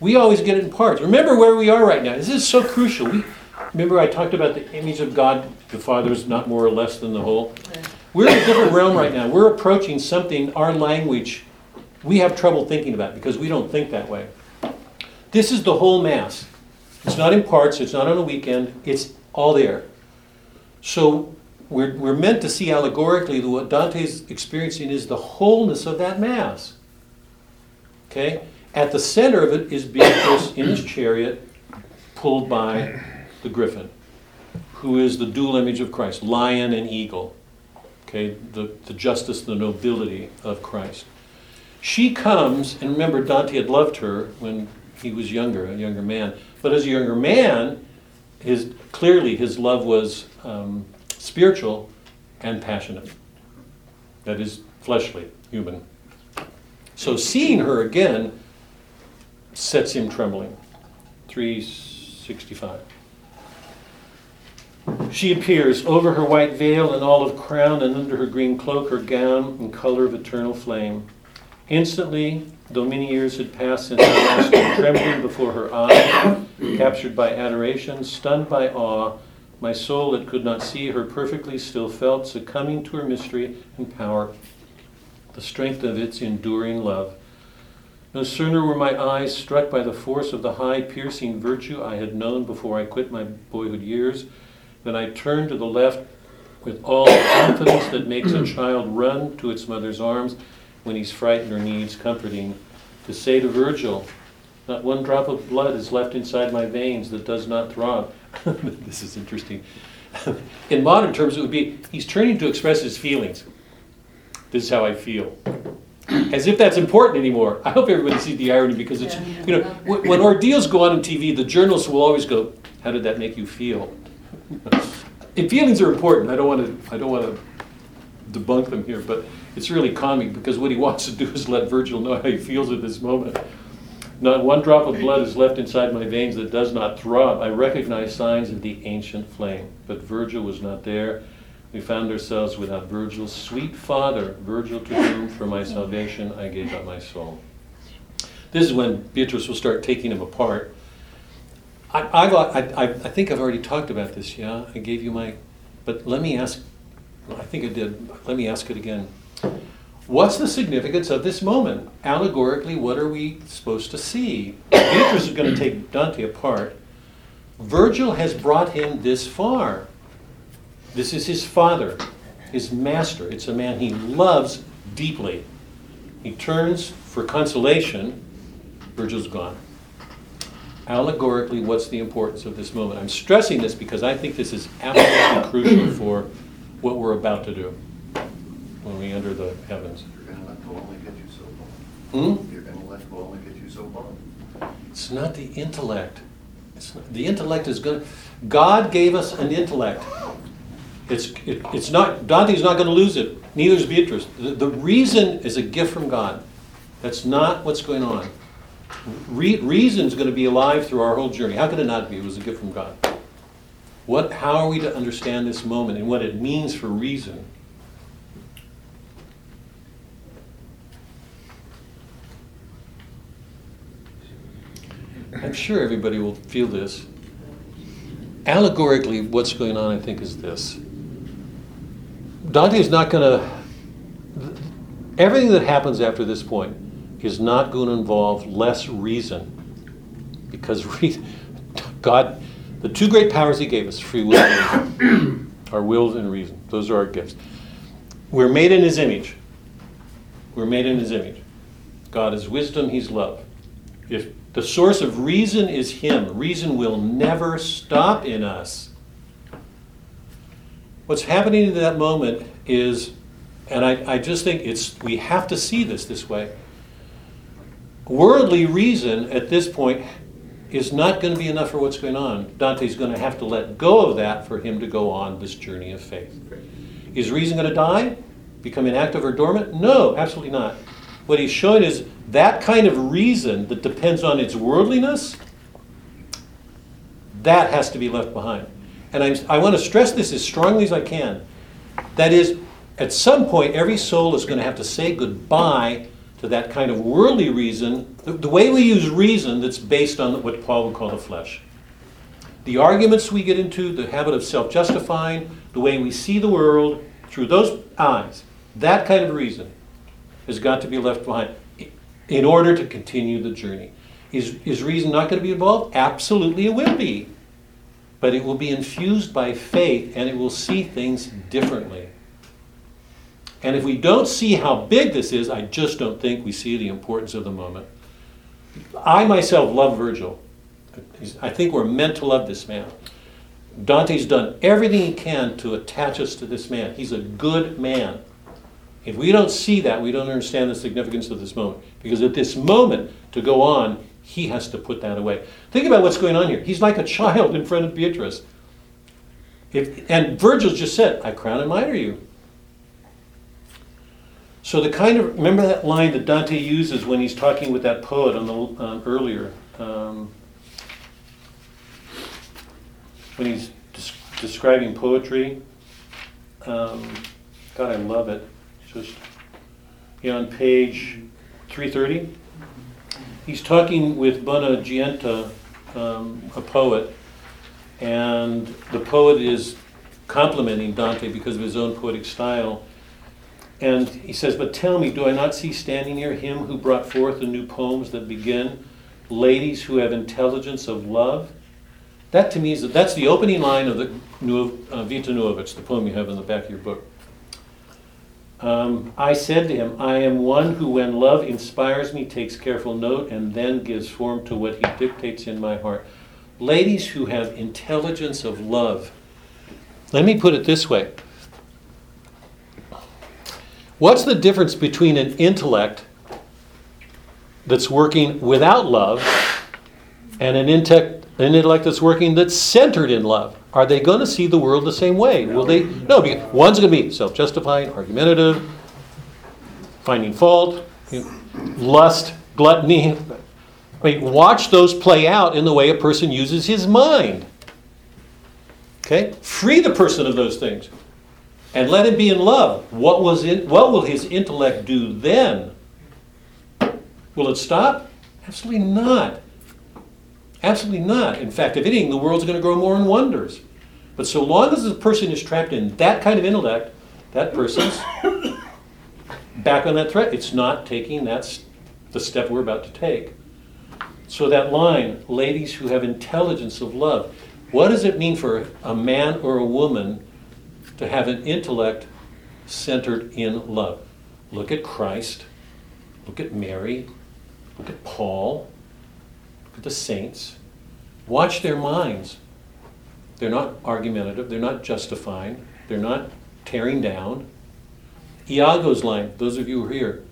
We always get it in parts. Remember where we are right now. This is so crucial. We, remember I talked about the image of God, the Father is not more or less than the whole. We're in a different realm right now. We're approaching something, our language, we have trouble thinking about because we don't think that way. This is the whole Mass. It's not in parts, it's not on a weekend, it's all there. So we're, we're meant to see allegorically that what Dante's experiencing is the wholeness of that Mass. Okay? At the center of it is Beatrice in his chariot, pulled by the griffin, who is the dual image of Christ, lion and eagle. Okay, the, the justice, the nobility of Christ. She comes, and remember, Dante had loved her when he was younger, a younger man. But as a younger man, his clearly his love was um, spiritual and passionate. That is fleshly, human. So seeing her again sets him trembling. 365. She appears over her white veil and olive crown, and under her green cloak, her gown in color of eternal flame. Instantly, though many years had passed since I last trembling before her eyes, captured by adoration, stunned by awe, my soul that could not see her perfectly still felt succumbing to her mystery and power, the strength of its enduring love. No sooner were my eyes struck by the force of the high, piercing virtue I had known before I quit my boyhood years than I turned to the left with all the confidence that makes a child run to its mother's arms when he's frightened or needs comforting, to say to Virgil, Not one drop of blood is left inside my veins that does not throb. this is interesting. In modern terms, it would be he's turning to express his feelings. This is how I feel. As if that's important anymore. I hope everybody sees the irony because it's, you know, when ordeals go on on TV, the journalists will always go, How did that make you feel? And feelings are important. I don't want to, I don't want to debunk them here, but it's really comic because what he wants to do is let Virgil know how he feels at this moment. Not one drop of blood is left inside my veins that does not throb. I recognize signs of the ancient flame, but Virgil was not there. We found ourselves without Virgil's sweet father, Virgil to whom, for my salvation, I gave up my soul. This is when Beatrice will start taking him apart. I, I, I I think I've already talked about this, yeah? I gave you my, but let me ask, I think I did, let me ask it again. What's the significance of this moment? Allegorically, what are we supposed to see? Beatrice is going to take Dante apart. Virgil has brought him this far. This is his father, his master. It's a man he loves deeply. He turns for consolation. Virgil's gone. Allegorically, what's the importance of this moment? I'm stressing this because I think this is absolutely crucial for what we're about to do when we enter the heavens. Your intellect will only get you so far. Hmm? Your intellect will only get you so far. It's not the intellect. It's not, the intellect is good. God gave us an intellect. It's, it, it's not, Dante's not going to lose it. Neither is Beatrice. The, the reason is a gift from God. That's not what's going on. Re, reason's going to be alive through our whole journey. How could it not be? It was a gift from God. What, how are we to understand this moment and what it means for reason? I'm sure everybody will feel this. Allegorically, what's going on, I think, is this. Dante is not going to. Everything that happens after this point is not going to involve less reason. Because re- God, the two great powers He gave us free will and our wills and reason. Those are our gifts. We're made in His image. We're made in His image. God is wisdom, He's love. If the source of reason is Him, reason will never stop in us. What's happening in that moment is, and I, I just think it's, we have to see this this way. Worldly reason at this point is not going to be enough for what's going on. Dante's going to have to let go of that for him to go on this journey of faith. Is reason going to die? Become inactive or dormant? No, absolutely not. What he's showing is that kind of reason that depends on its worldliness, that has to be left behind. And I'm, I want to stress this as strongly as I can. That is, at some point, every soul is going to have to say goodbye to that kind of worldly reason, the, the way we use reason that's based on what Paul would call the flesh. The arguments we get into, the habit of self justifying, the way we see the world through those eyes, that kind of reason has got to be left behind in order to continue the journey. Is, is reason not going to be involved? Absolutely, it will be. But it will be infused by faith and it will see things differently. And if we don't see how big this is, I just don't think we see the importance of the moment. I myself love Virgil. I think we're meant to love this man. Dante's done everything he can to attach us to this man. He's a good man. If we don't see that, we don't understand the significance of this moment. Because at this moment, to go on, he has to put that away. Think about what's going on here. He's like a child in front of Beatrice. If, and Virgil just said, I crown and miter you. So the kind of, remember that line that Dante uses when he's talking with that poet on the, um, earlier? Um, when he's des- describing poetry. Um, God, I love it. Just know, on page 330, he's talking with Bonagiunta, um, a poet, and the poet is complimenting Dante because of his own poetic style. And he says, But tell me, do I not see standing near him who brought forth the new poems that begin, ladies who have intelligence of love? That to me is that's the opening line of the Nu- uh, Vita Nuovich, the poem you have in the back of your book. Um, I said to him, I am one who, when love inspires me, takes careful note and then gives form to what he dictates in my heart. Ladies who have intelligence of love. Let me put it this way What's the difference between an intellect that's working without love and an intellect, an intellect that's working that's centered in love? Are they going to see the world the same way? Will they? No, one's going to be self-justifying, argumentative, finding fault, you know, lust, gluttony. I mean, watch those play out in the way a person uses his mind. Okay, free the person of those things, and let him be in love. What was it? What will his intellect do then? Will it stop? Absolutely not. Absolutely not. In fact, if anything, the world's going to grow more in wonders. But so long as the person is trapped in that kind of intellect, that person's back on that threat. It's not taking that's the step we're about to take. So that line, ladies who have intelligence of love, what does it mean for a man or a woman to have an intellect centered in love? Look at Christ, look at Mary, look at Paul, look at the saints. Watch their minds. They're not argumentative, they're not justifying, they're not tearing down. Iago's line, those of you who are here,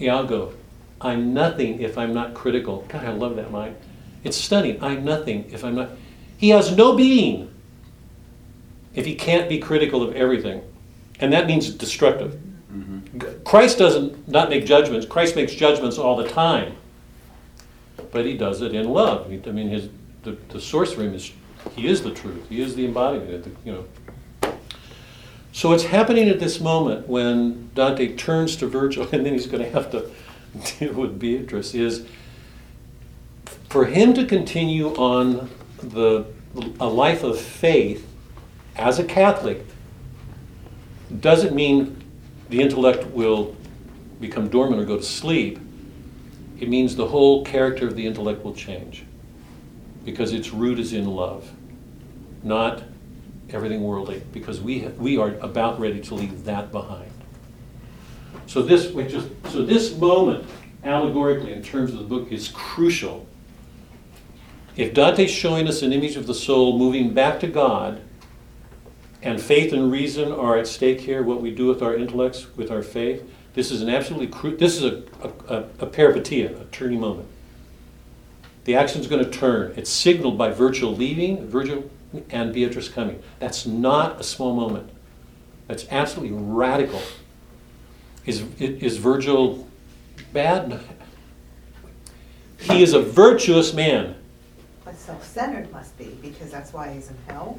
Iago, I'm nothing if I'm not critical. God, I love that line. It's stunning. I'm nothing if I'm not. He has no being if he can't be critical of everything. And that means destructive. Mm-hmm. Christ doesn't not make judgments. Christ makes judgments all the time. But he does it in love. I mean, his the, the source him is he is the truth. He is the embodiment. The, You know. So what's happening at this moment when Dante turns to Virgil, and then he's going to have to deal with Beatrice, is for him to continue on the a life of faith as a Catholic doesn't mean the intellect will become dormant or go to sleep. It means the whole character of the intellect will change because its root is in love, not everything worldly, because we, we are about ready to leave that behind. So this, we just, so this moment, allegorically, in terms of the book, is crucial. If Dante's showing us an image of the soul moving back to God, and faith and reason are at stake here, what we do with our intellects, with our faith, this is an absolutely cru- this is a, a, a, a a turning moment. The action's going to turn. It's signaled by Virgil leaving, Virgil and Beatrice coming. That's not a small moment. That's absolutely radical. Is, is Virgil bad? He is a virtuous man. But self-centered must be, because that's why he's in hell.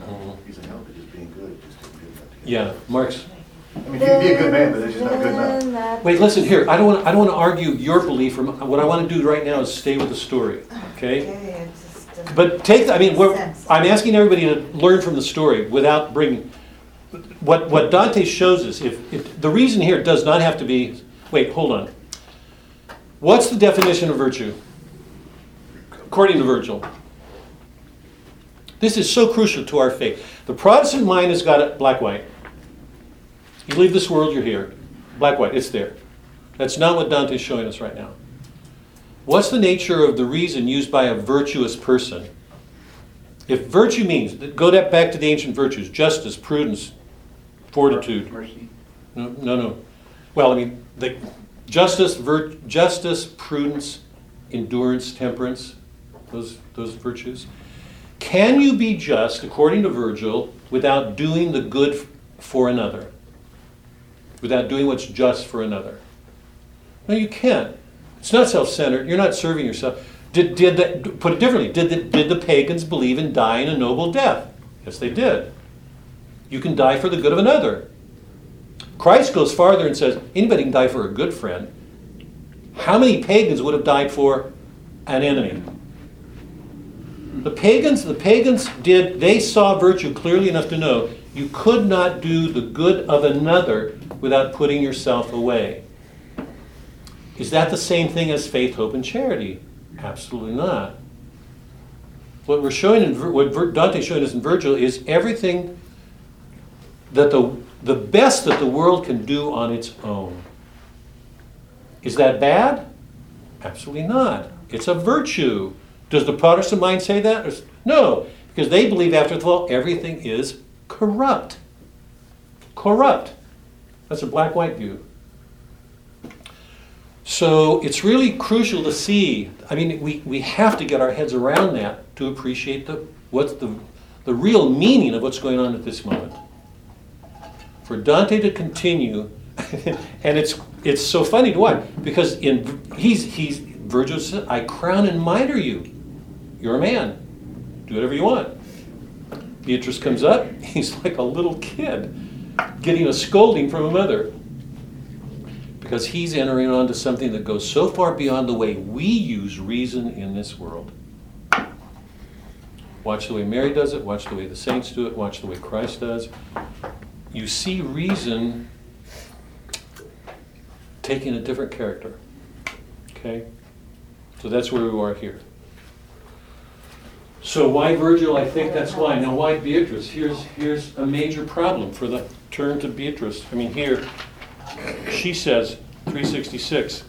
No, he's in hell because he's being good just isn't good enough to get. Yeah, Mark's. I mean, he can be a good man, but that's just not good enough. Then that's- Wait, listen here. I don't want. I don't want to argue your belief. Or my- what I want to do right now is stay with the story. Okay. Okay, it just doesn't But take. I mean, we're. I'm asking everybody to learn from the story without bringing. What what Dante shows us. If, if the reason here does not have to be. Wait, hold on. What's the definition of virtue? According to Virgil. This is so crucial to our faith. The Protestant mind has got it black white. You leave this world, you're here. Black white, it's there. That's not what Dante's showing us right now. What's the nature of the reason used by a virtuous person? if virtue means, go back to the ancient virtues, justice, prudence, fortitude. Mercy? No, no, no. Well, I mean, the justice, vir, justice, prudence, endurance, temperance, those, those virtues. Can you be just, according to Virgil, without doing the good for another? Without doing what's just for another? No, you can't. It's not self-centered. You're not serving yourself. Did, did the, put it differently, did the, did the pagans believe in dying a noble death? Yes, they did. You can die for the good of another. Christ goes farther and says anybody can die for a good friend. How many pagans would have died for an enemy? The pagans, the pagans did, they saw virtue clearly enough to know you could not do the good of another without putting yourself away. Is that the same thing as faith, hope, and charity? Absolutely not. What we're showing in what showing us in Virgil is everything that the the best that the world can do on its own. Is that bad? Absolutely not. It's a virtue. Does the Protestant mind say that? No, because they believe after the all everything is corrupt. Corrupt. That's a black white view. So it's really crucial to see. I mean, we, we have to get our heads around that to appreciate the, what's the, the real meaning of what's going on at this moment. For Dante to continue, and it's it's so funny to watch because in he's he's Virgil says, "I crown and miter you. You're a man. Do whatever you want." Beatrice comes up. He's like a little kid getting a scolding from a mother because he's entering onto something that goes so far beyond the way we use reason in this world. Watch the way Mary does it, watch the way the saints do it, watch the way Christ does. You see reason taking a different character. Okay? So that's where we are here. So why Virgil? I think that's why. Now why Beatrice? Here's here's a major problem for the turn to Beatrice. I mean here she says, 366.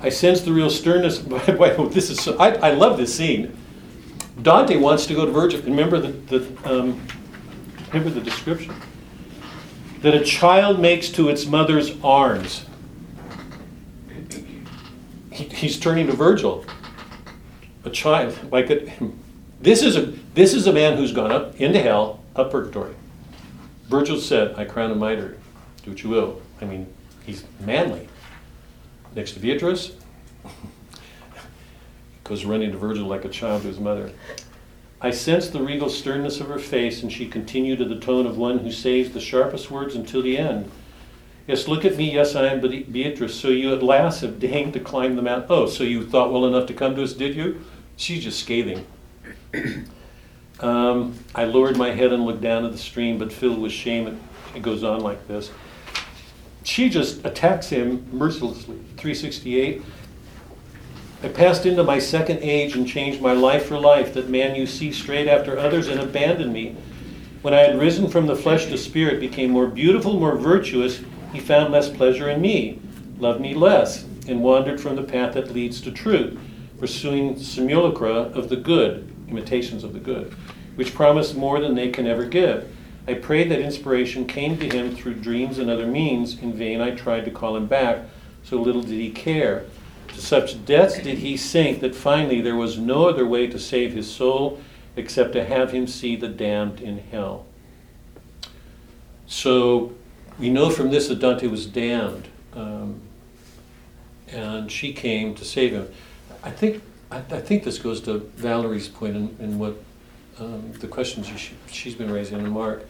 I sense the real sternness. Wait, this is so, I, I love this scene. Dante wants to go to Virgil. Remember the, the um, remember the description that a child makes to its mother's arms. He, he's turning to Virgil. A child, like this is a this is a man who's gone up into hell, up purgatory. Virgil said, "I crown and miter, do what you will." I mean, he's manly. Next to Beatrice, goes running to Virgil like a child to his mother. I sensed the regal sternness of her face, and she continued in the tone of one who saves the sharpest words until the end. Yes, look at me. Yes, I am Be- Beatrice. So you at last have deigned to climb the mountain. Oh, so you thought well enough to come to us, did you? She's just scathing. Um, I lowered my head and looked down at the stream, but filled with shame, it, it goes on like this. She just attacks him mercilessly. 368. I passed into my second age and changed my life for life, that man you see straight after others and abandoned me. When I had risen from the flesh to spirit, became more beautiful, more virtuous, he found less pleasure in me, loved me less, and wandered from the path that leads to truth, pursuing simulacra of the good, imitations of the good, which promise more than they can ever give. I prayed that inspiration came to him through dreams and other means. In vain I tried to call him back, so little did he care. To such depths did he sink that finally there was no other way to save his soul except to have him see the damned in hell. So we know from this that Dante was damned, um, and she came to save him. I think I, I think this goes to Valerie's and, in, in what um, the questions she, she's been raising and Mark.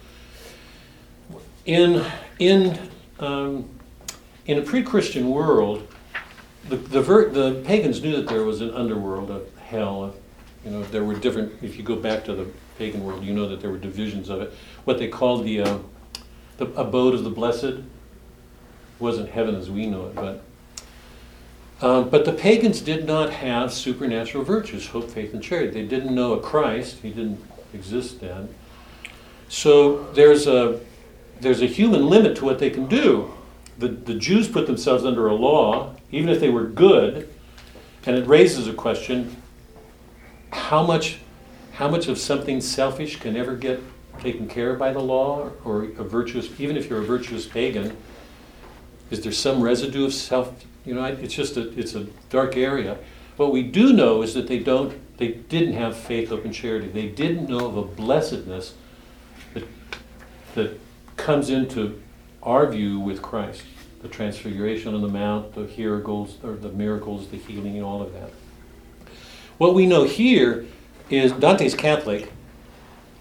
In in um, in a pre-Christian world, the the, ver- the pagans knew that there was an underworld, a hell. A, you know, there were different. If you go back to the pagan world, you know that there were divisions of it. What they called the uh, the abode of the blessed wasn't heaven as we know it, but um, but the pagans did not have supernatural virtues, hope, faith, and charity. They didn't know a Christ; he didn't exist then. So there's a there's a human limit to what they can do. The the Jews put themselves under a law, even if they were good, and it raises a question: How much how much of something selfish can ever get taken care of by the law or a virtuous, even if you're a virtuous pagan, is there some residue of self? You know, it's just a, it's a dark area. What we do know is that they don't, they didn't have faith, hope, and charity. They didn't know of a blessedness that, that comes into our view with Christ. The transfiguration on the mount, the miracles, or the miracles, the healing, and all of that. What we know here is Dante's Catholic.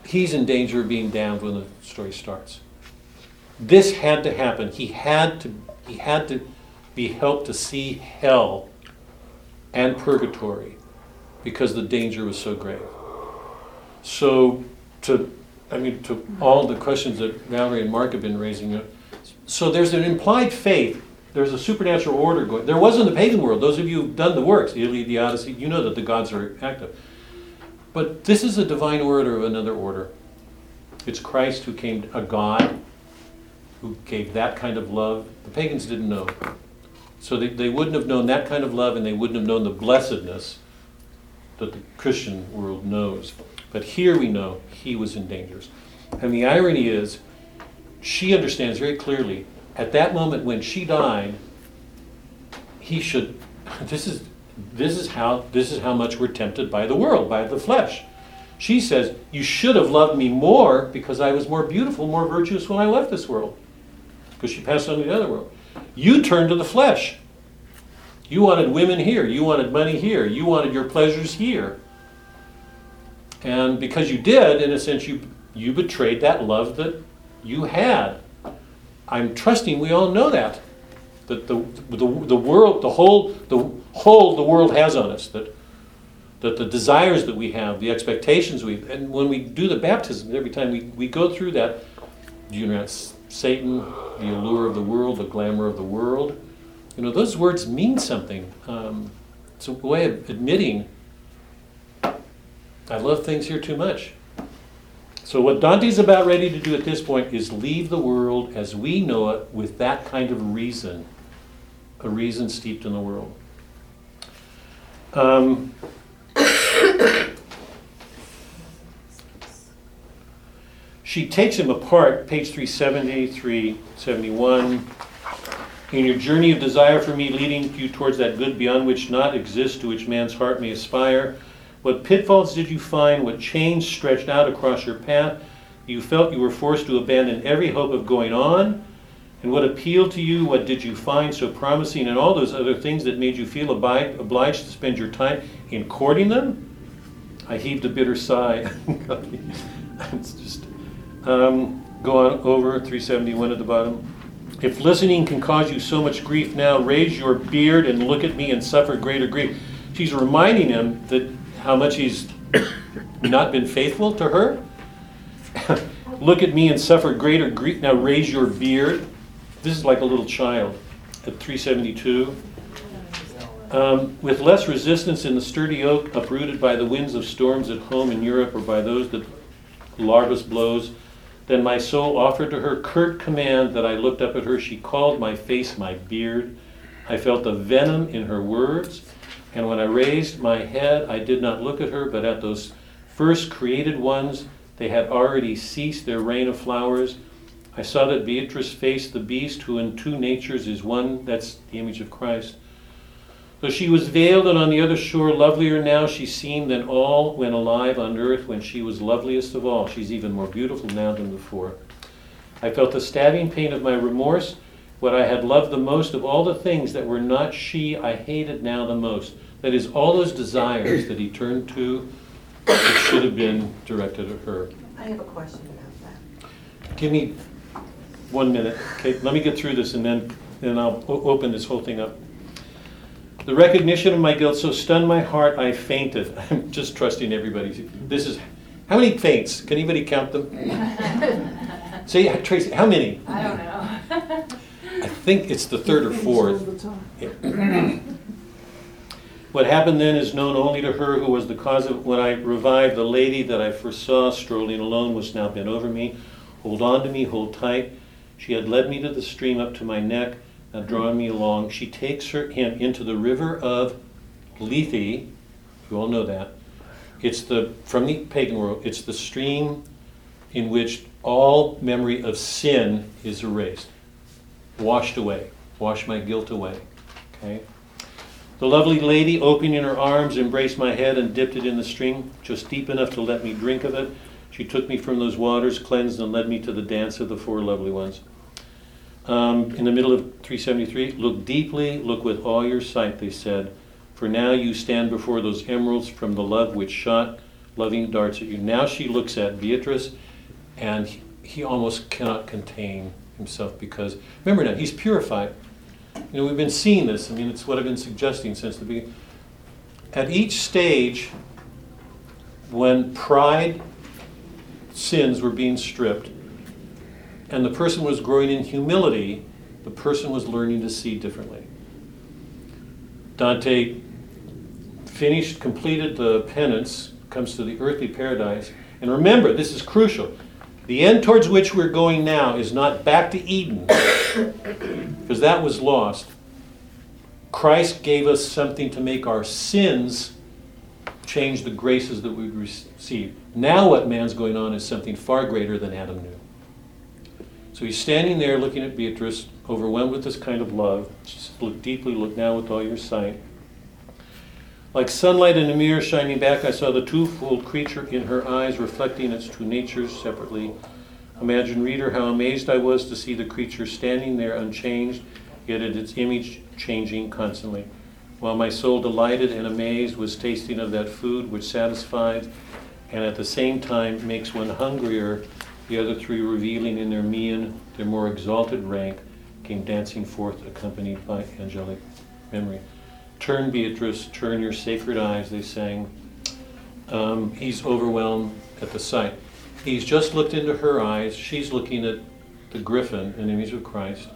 He's in danger of being damned when the story starts. This had to happen. He had to. He had to be helped to see hell and purgatory because the danger was so grave. So, to, I mean, to all the questions that Valerie and Mark have been raising, uh, so there's an implied faith. There's a supernatural order going. There was in the pagan world. Those of you who've done the works, the Iliad, the Odyssey, you know that the gods are active. But this is a divine order of another order. It's Christ who came, a God who gave that kind of love. The pagans didn't know. So they, they wouldn't have known that kind of love and they wouldn't have known the blessedness that the Christian world knows. But here we know he was in dangers. And the irony is, she understands very clearly at that moment when she died, he should this is this is how this is how much we're tempted by the world, by the flesh. She says, You should have loved me more because I was more beautiful, more virtuous when I left this world. Because she passed on to the other world. You turned to the flesh. You wanted women here. You wanted money here. You wanted your pleasures here. And because you did, in a sense, you, you betrayed that love that you had. I'm trusting we all know that. That the, the, the world, the whole, the hold the world has on us, that, that the desires that we have, the expectations we and when we do the baptism, every time we, we go through that, you know, Satan, the allure of the world, the glamour of the world, you know, those words mean something. Um, it's a way of admitting I love things here too much. So, what Dante's about ready to do at this point is leave the world as we know it with that kind of reason, a reason steeped in the world. Um, she takes him apart, page 370, 371. In your journey of desire for me, leading you towards that good beyond which not exists, to which man's heart may aspire, what pitfalls did you find? What chains stretched out across your path? You felt you were forced to abandon every hope of going on? And what appealed to you? What did you find so promising? And all those other things that made you feel obliged to spend your time in courting them? I heaved a bitter sigh. it's just. Um, go on over 371 at the bottom. If listening can cause you so much grief now, raise your beard and look at me and suffer greater grief. She's reminding him that how much he's not been faithful to her. look at me and suffer greater grief. Now raise your beard. This is like a little child at 372. Um, with less resistance in the sturdy oak, uprooted by the winds of storms at home in Europe or by those that Largus blows, then my soul offered to her curt command that I looked up at her. She called my face my beard. I felt the venom in her words. And when I raised my head, I did not look at her, but at those first created ones. They had already ceased their rain of flowers. I saw that Beatrice faced the beast, who in two natures is one. That's the image of Christ. Though she was veiled and on the other shore, lovelier now she seemed than all when alive on earth, when she was loveliest of all. She's even more beautiful now than before. I felt the stabbing pain of my remorse. What I had loved the most of all the things that were not she, I hated now the most. That is, all those desires that he turned to that should have been directed at her. I have a question about that. Give me one minute. Okay, let me get through this and then, then I'll o- open this whole thing up. The recognition of my guilt so stunned my heart, I fainted. I'm just trusting everybody. This is, how many faints? Can anybody count them? Say, Tracy, how many? I don't know. I think it's the third or fourth. What happened then is known only to her who was the cause of it. When I revived, the lady that I first saw strolling alone was now bent over me. Hold on to me, hold tight. She had led me to the stream up to my neck, now drawn me along. She takes her him into the river of Lethe, you all know that, It's the, from the pagan world, it's the stream in which all memory of sin is erased, washed away, wash my guilt away. Okay? The lovely lady, opening her arms, embraced my head and dipped it in the stream, just deep enough to let me drink of it. She took me from those waters, cleansed, and led me to the dance of the four lovely ones. Um, in the middle of 373, look deeply, look with all your sight, they said, for now you stand before those emeralds from the love which shot loving darts at you. Now she looks at Beatrice, and he, he almost cannot contain himself because, remember now, he's purified. You know, we've been seeing this. I mean, it's what I've been suggesting since the beginning. At each stage, when pride sins were being stripped, and the person was growing in humility, the person was learning to see differently. Dante finished, completed the penance, comes to the earthly paradise. And remember, this is crucial. The end towards which we're going now is not back to Eden, because that was lost. Christ gave us something to make our sins change the graces that we receive. Now, what man's going on is something far greater than Adam knew. So he's standing there looking at Beatrice, overwhelmed with this kind of love. Just look deeply, look now with all your sight. Like sunlight in a mirror shining back, I saw the twofold creature in her eyes, reflecting its two natures separately. Imagine, reader, how amazed I was to see the creature standing there unchanged, yet at its image changing constantly. While my soul, delighted and amazed, was tasting of that food which satisfies and at the same time makes one hungrier, the other three, revealing in their mien their more exalted rank, came dancing forth, accompanied by angelic memory. Turn, Beatrice, turn your sacred eyes, they sang. Um, he's overwhelmed at the sight. He's just looked into her eyes. She's looking at the griffin, an image of Christ.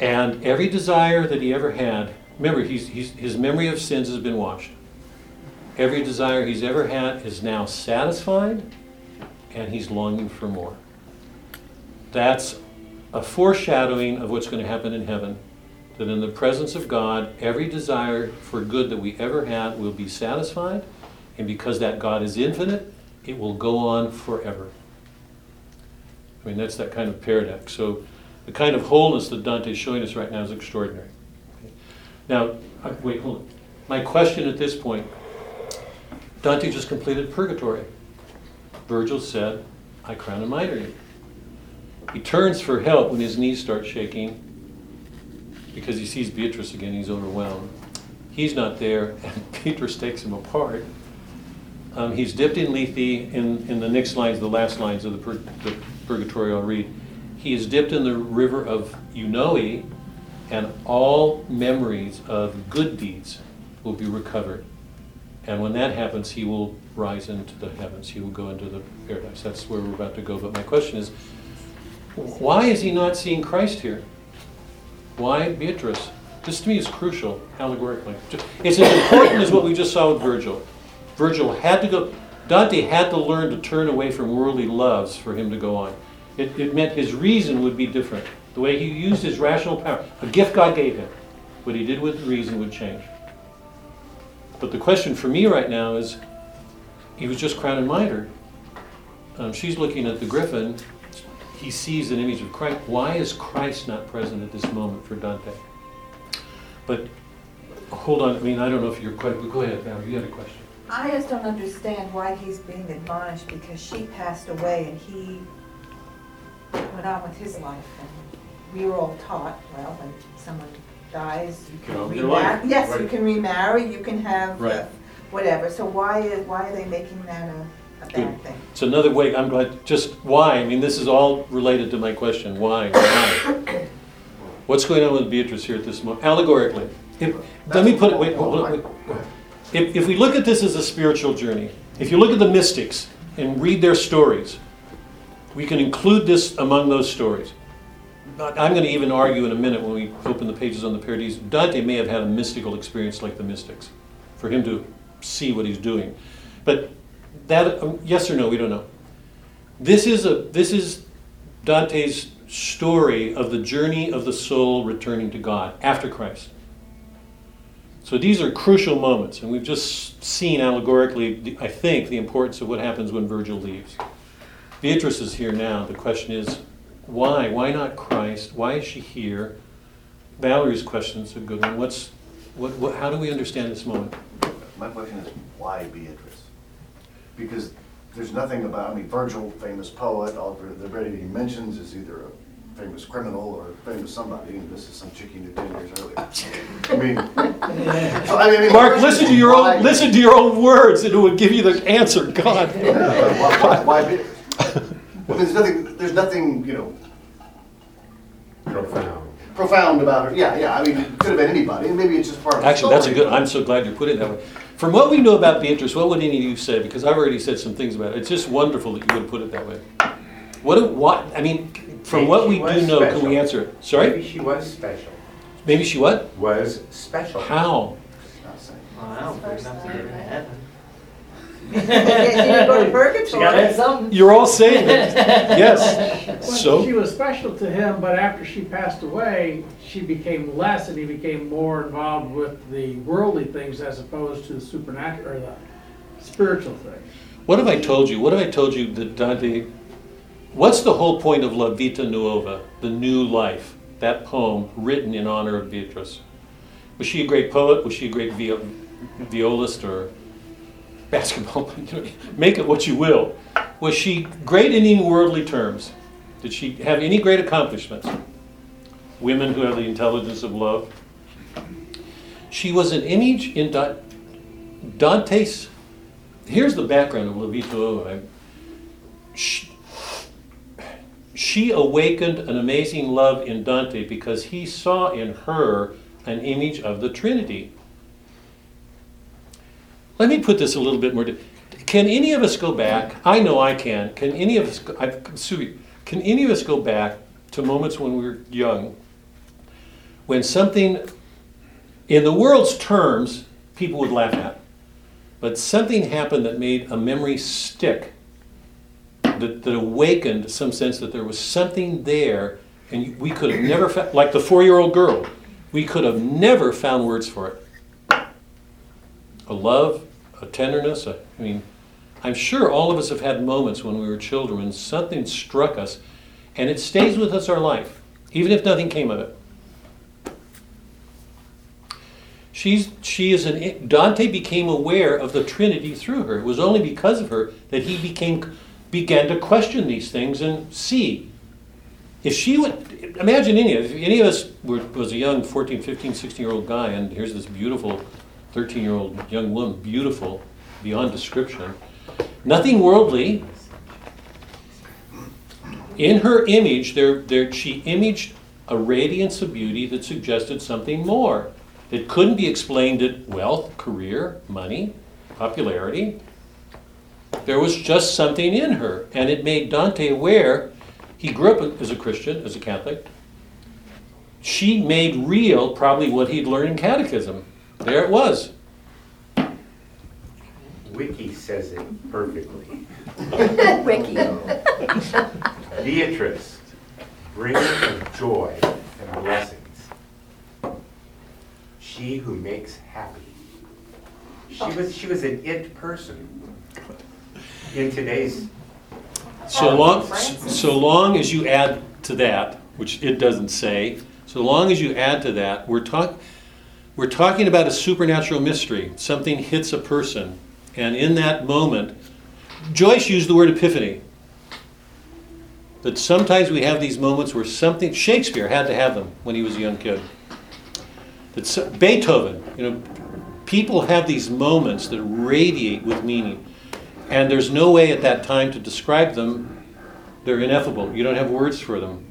And every desire that he ever had, remember, he's, he's, his memory of sins has been washed. Every desire he's ever had is now satisfied, and he's longing for more. That's a foreshadowing of what's going to happen in heaven that in the presence of God, every desire for good that we ever had will be satisfied, and because that God is infinite, it will go on forever. I mean, that's that kind of paradox. So, the kind of wholeness that Dante is showing us right now is extraordinary. Now, uh, wait, hold on. My question at this point Dante just completed Purgatory. Virgil said, I crown and mitre. He turns for help when his knees start shaking because he sees Beatrice again, he's overwhelmed. He's not there, and Beatrice takes him apart. Um, he's dipped in Lethe in, in the next lines, the last lines of the, pur- the Purgatory I'll read. He is dipped in the river of Eunoe, and all memories of good deeds will be recovered. And when that happens, he will rise into the heavens. He will go into the paradise. That's where we're about to go. But my question is, why is he not seeing Christ here? Why Beatrice? This to me is crucial, allegorically. It's as important as what we just saw with Virgil. Virgil had to go, Dante had to learn to turn away from worldly loves for him to go on. It, it meant his reason would be different. The way he used his rational power, a gift God gave him, what he did with reason would change. But the question for me right now is he was just crowned and mitred. Um, she's looking at the griffin. He sees an image of Christ. Why is Christ not present at this moment for Dante? But hold on. I mean, I don't know if you're quite. But go ahead, Valerie. You had a question. I just don't understand why he's being admonished because she passed away and he went on with his life. And we were all taught, well, when someone dies, you can on with remarry. Yes, you can remarry, you can have uh, Right. Whatever. So why is, why are they making that a, a Good. bad thing? It's another way. I'm glad. Just why? I mean, this is all related to my question. Why? Why? What's going on with Beatrice here at this moment? Allegorically. If, let me put it. Wait. Hold on, wait. If, if we look at this as a spiritual journey, if you look at the mystics and read their stories, we can include this among those stories. But I'm going to even argue in a minute when we open the pages on the Paradiso. Dante may have had a mystical experience like the mystics, for him to see what he's doing. But that, um, yes or no, we don't know. This is a this is Dante's story of the journey of the soul returning to God after Christ. So these are crucial moments, and we've just seen allegorically, I think, the importance of what happens when Virgil leaves. Beatrice is here now. The question is, why? Why not Christ? Why is she here? Valerie's question is a good one. What's, what, what, how do we understand this moment? My question is, why Beatrice? Because there's nothing about, I mean, Virgil, famous poet, all the everybody he mentions is either a famous criminal or a famous somebody, and this is some chick he knew ten years earlier. I mean, so, I mean. Mark, listen to your why- own, listen to your own words, and it will give you the answer. God. Why, why- why Beatrice? Well, there's nothing, there's nothing, you know, Profound. profound about her. Yeah, yeah, I mean, it could have been anybody, and maybe it's just part of the Actually, that's a story, good, I'm so glad you put it that way. From what we know about Beatrice, what would any of you say? Because I've already said some things about it. It's just wonderful that you would put it that way. What, do- what, I mean, from what we do was know, can we answer it? Sorry? Maybe she was special. Maybe she what? Was special. How? Not didn't go to. She gotta have something. You're all saying it. Yes. Well, She So, was special to him, but after she passed away, she became less and he became more involved with the worldly things as opposed to the supernatural, or the spiritual things. what have I told you? What have I told you that uh, Dante, what's the whole point of La Vita Nuova, the new life, that poem written in honor of Beatrice? Was she a great poet? Was she a great vi- violist or basketball? Make it what you will. Was she great in any worldly terms? Did she have any great accomplishments? Women who have the intelligence of love. She was an image in Da- Dante's. Here's the background of La Vita She, she awakened an amazing love in Dante because he saw in her an image of the Trinity. Let me put this a little bit more. Can any of us go back? I know I can. Can any of us? Go, I, Sue, can any of us go back to moments when we were young, when something, in the world's terms, people would laugh at, but something happened that made a memory stick that, that awakened some sense that there was something there, and we could have never found, like the four-year-old girl, we could have never found words for it. A love, a tenderness, I mean, I'm sure all of us have had moments when we were children when something struck us, and it stays with us our life, even if nothing came of it. She's, she is an, Dante became aware of the Trinity through her. It was only because of her that he became, began to question these things and see. If she would, imagine any, if any of us were, was a young 14, 15, 16 year old guy, and here's this beautiful 13 year old young woman, beautiful beyond description, nothing worldly. In her image, there, there, she imaged a radiance of beauty that suggested something more. That couldn't be explained at wealth, career, money, popularity. There was just something in her, and it made Dante aware. He grew up as a Christian, as a Catholic. She made real probably what he'd learned in catechism. There it was. Wiki says it perfectly. Wiki. Beatrice, bringer of joy and blessings. She who makes happy. She oh. was, she was an it person in today's, So um, long, so long as you add to that, which it doesn't say, so long as you add to that, we're talk, we're talking about a supernatural mystery. Something hits a person, and in that moment, Joyce used the word epiphany. That sometimes we have these moments where something, Shakespeare had to have them when he was a young kid. That so- Beethoven, you know, people have these moments that radiate with meaning. And there's no way at that time to describe them. They're ineffable. You don't have words for them.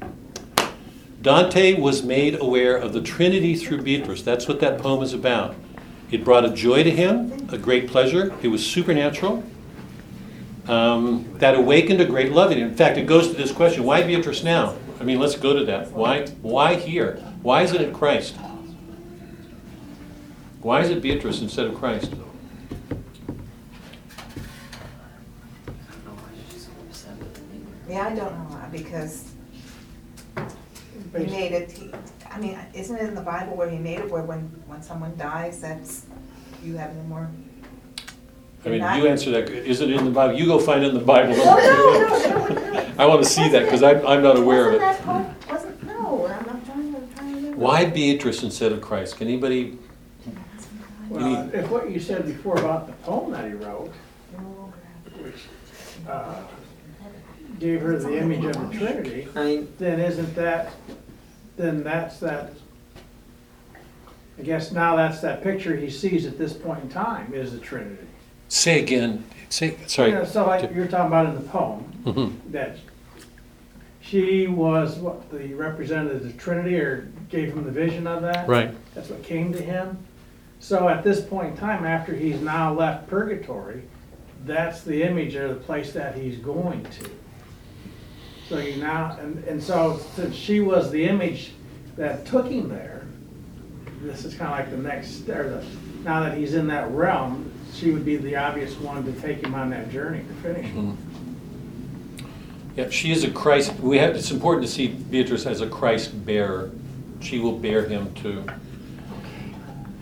Dante was made aware of the Trinity through Beatrice. That's what that poem is about. It brought a joy to him, a great pleasure. It was supernatural. Um, that awakened a great love in him. In fact, it goes to this question why Beatrice now? I mean, let's go to that. Why, why here? Why isn't it Christ? Why is it Beatrice instead of Christ? Yeah, I don't know why, because He made it, he, I mean, isn't it in the Bible where he made it, where when, when someone dies, that's, you have no more? I mean, Not- you answer that, is it in the Bible? You go find it in the Bible. No, no, no, no, no. I want to see that, because I'm, I'm not aware of Wasn't it. that part- Wasn't, no, I'm not trying to, trying to remember. Why Beatrice instead of Christ? Can anybody, Well, if what you said before about the poem that he wrote, which uh, gave her the image of the Trinity, I mean, then isn't that, then that's that, I guess now that's that picture he sees at this point in time, is the Trinity. say again, say, sorry. So like you're talking about in the poem, Mhm. that she was what, the representative of the Trinity, or gave him the vision of that? Right, That's what came to him. So at this point in time, after he's now left purgatory, that's the image of the place that he's going to. So now, and, and so since she was the image that took him there, this is kind of like the next, or the, now that he's in that realm, she would be the obvious one to take him on that journey to finish. Mhm. Yeah, she is a Christ, we have, it's important to see Beatrice as a Christ bearer. She will bear him too.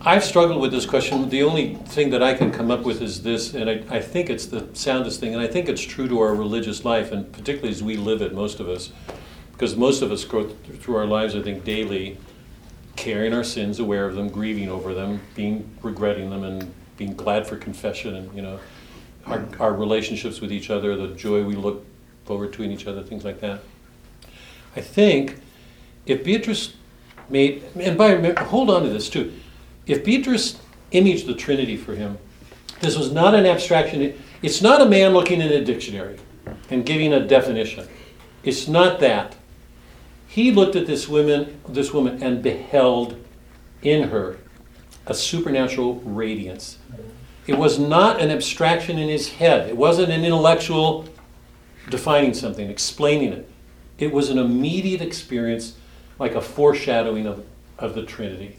I've struggled with this question. The only thing that I can come up with is this, and I, I think it's the soundest thing, and I think it's true to our religious life, and particularly as we live it, most of us. Because most of us go th- through our lives, I think, daily, carrying our sins, aware of them, grieving over them, being regretting them, and being glad for confession, and you know, our, our relationships with each other, the joy we look forward to in each other, things like that. I think if Beatrice made, and by hold on to this too, if Beatrice imaged the Trinity for him, this was not an abstraction. It's not a man looking in a dictionary and giving a definition. It's not that. He looked at this woman, this woman, and beheld in her a supernatural radiance. It was not an abstraction in his head. It wasn't an intellectual defining something, explaining it. It was an immediate experience, like a foreshadowing of, of the Trinity.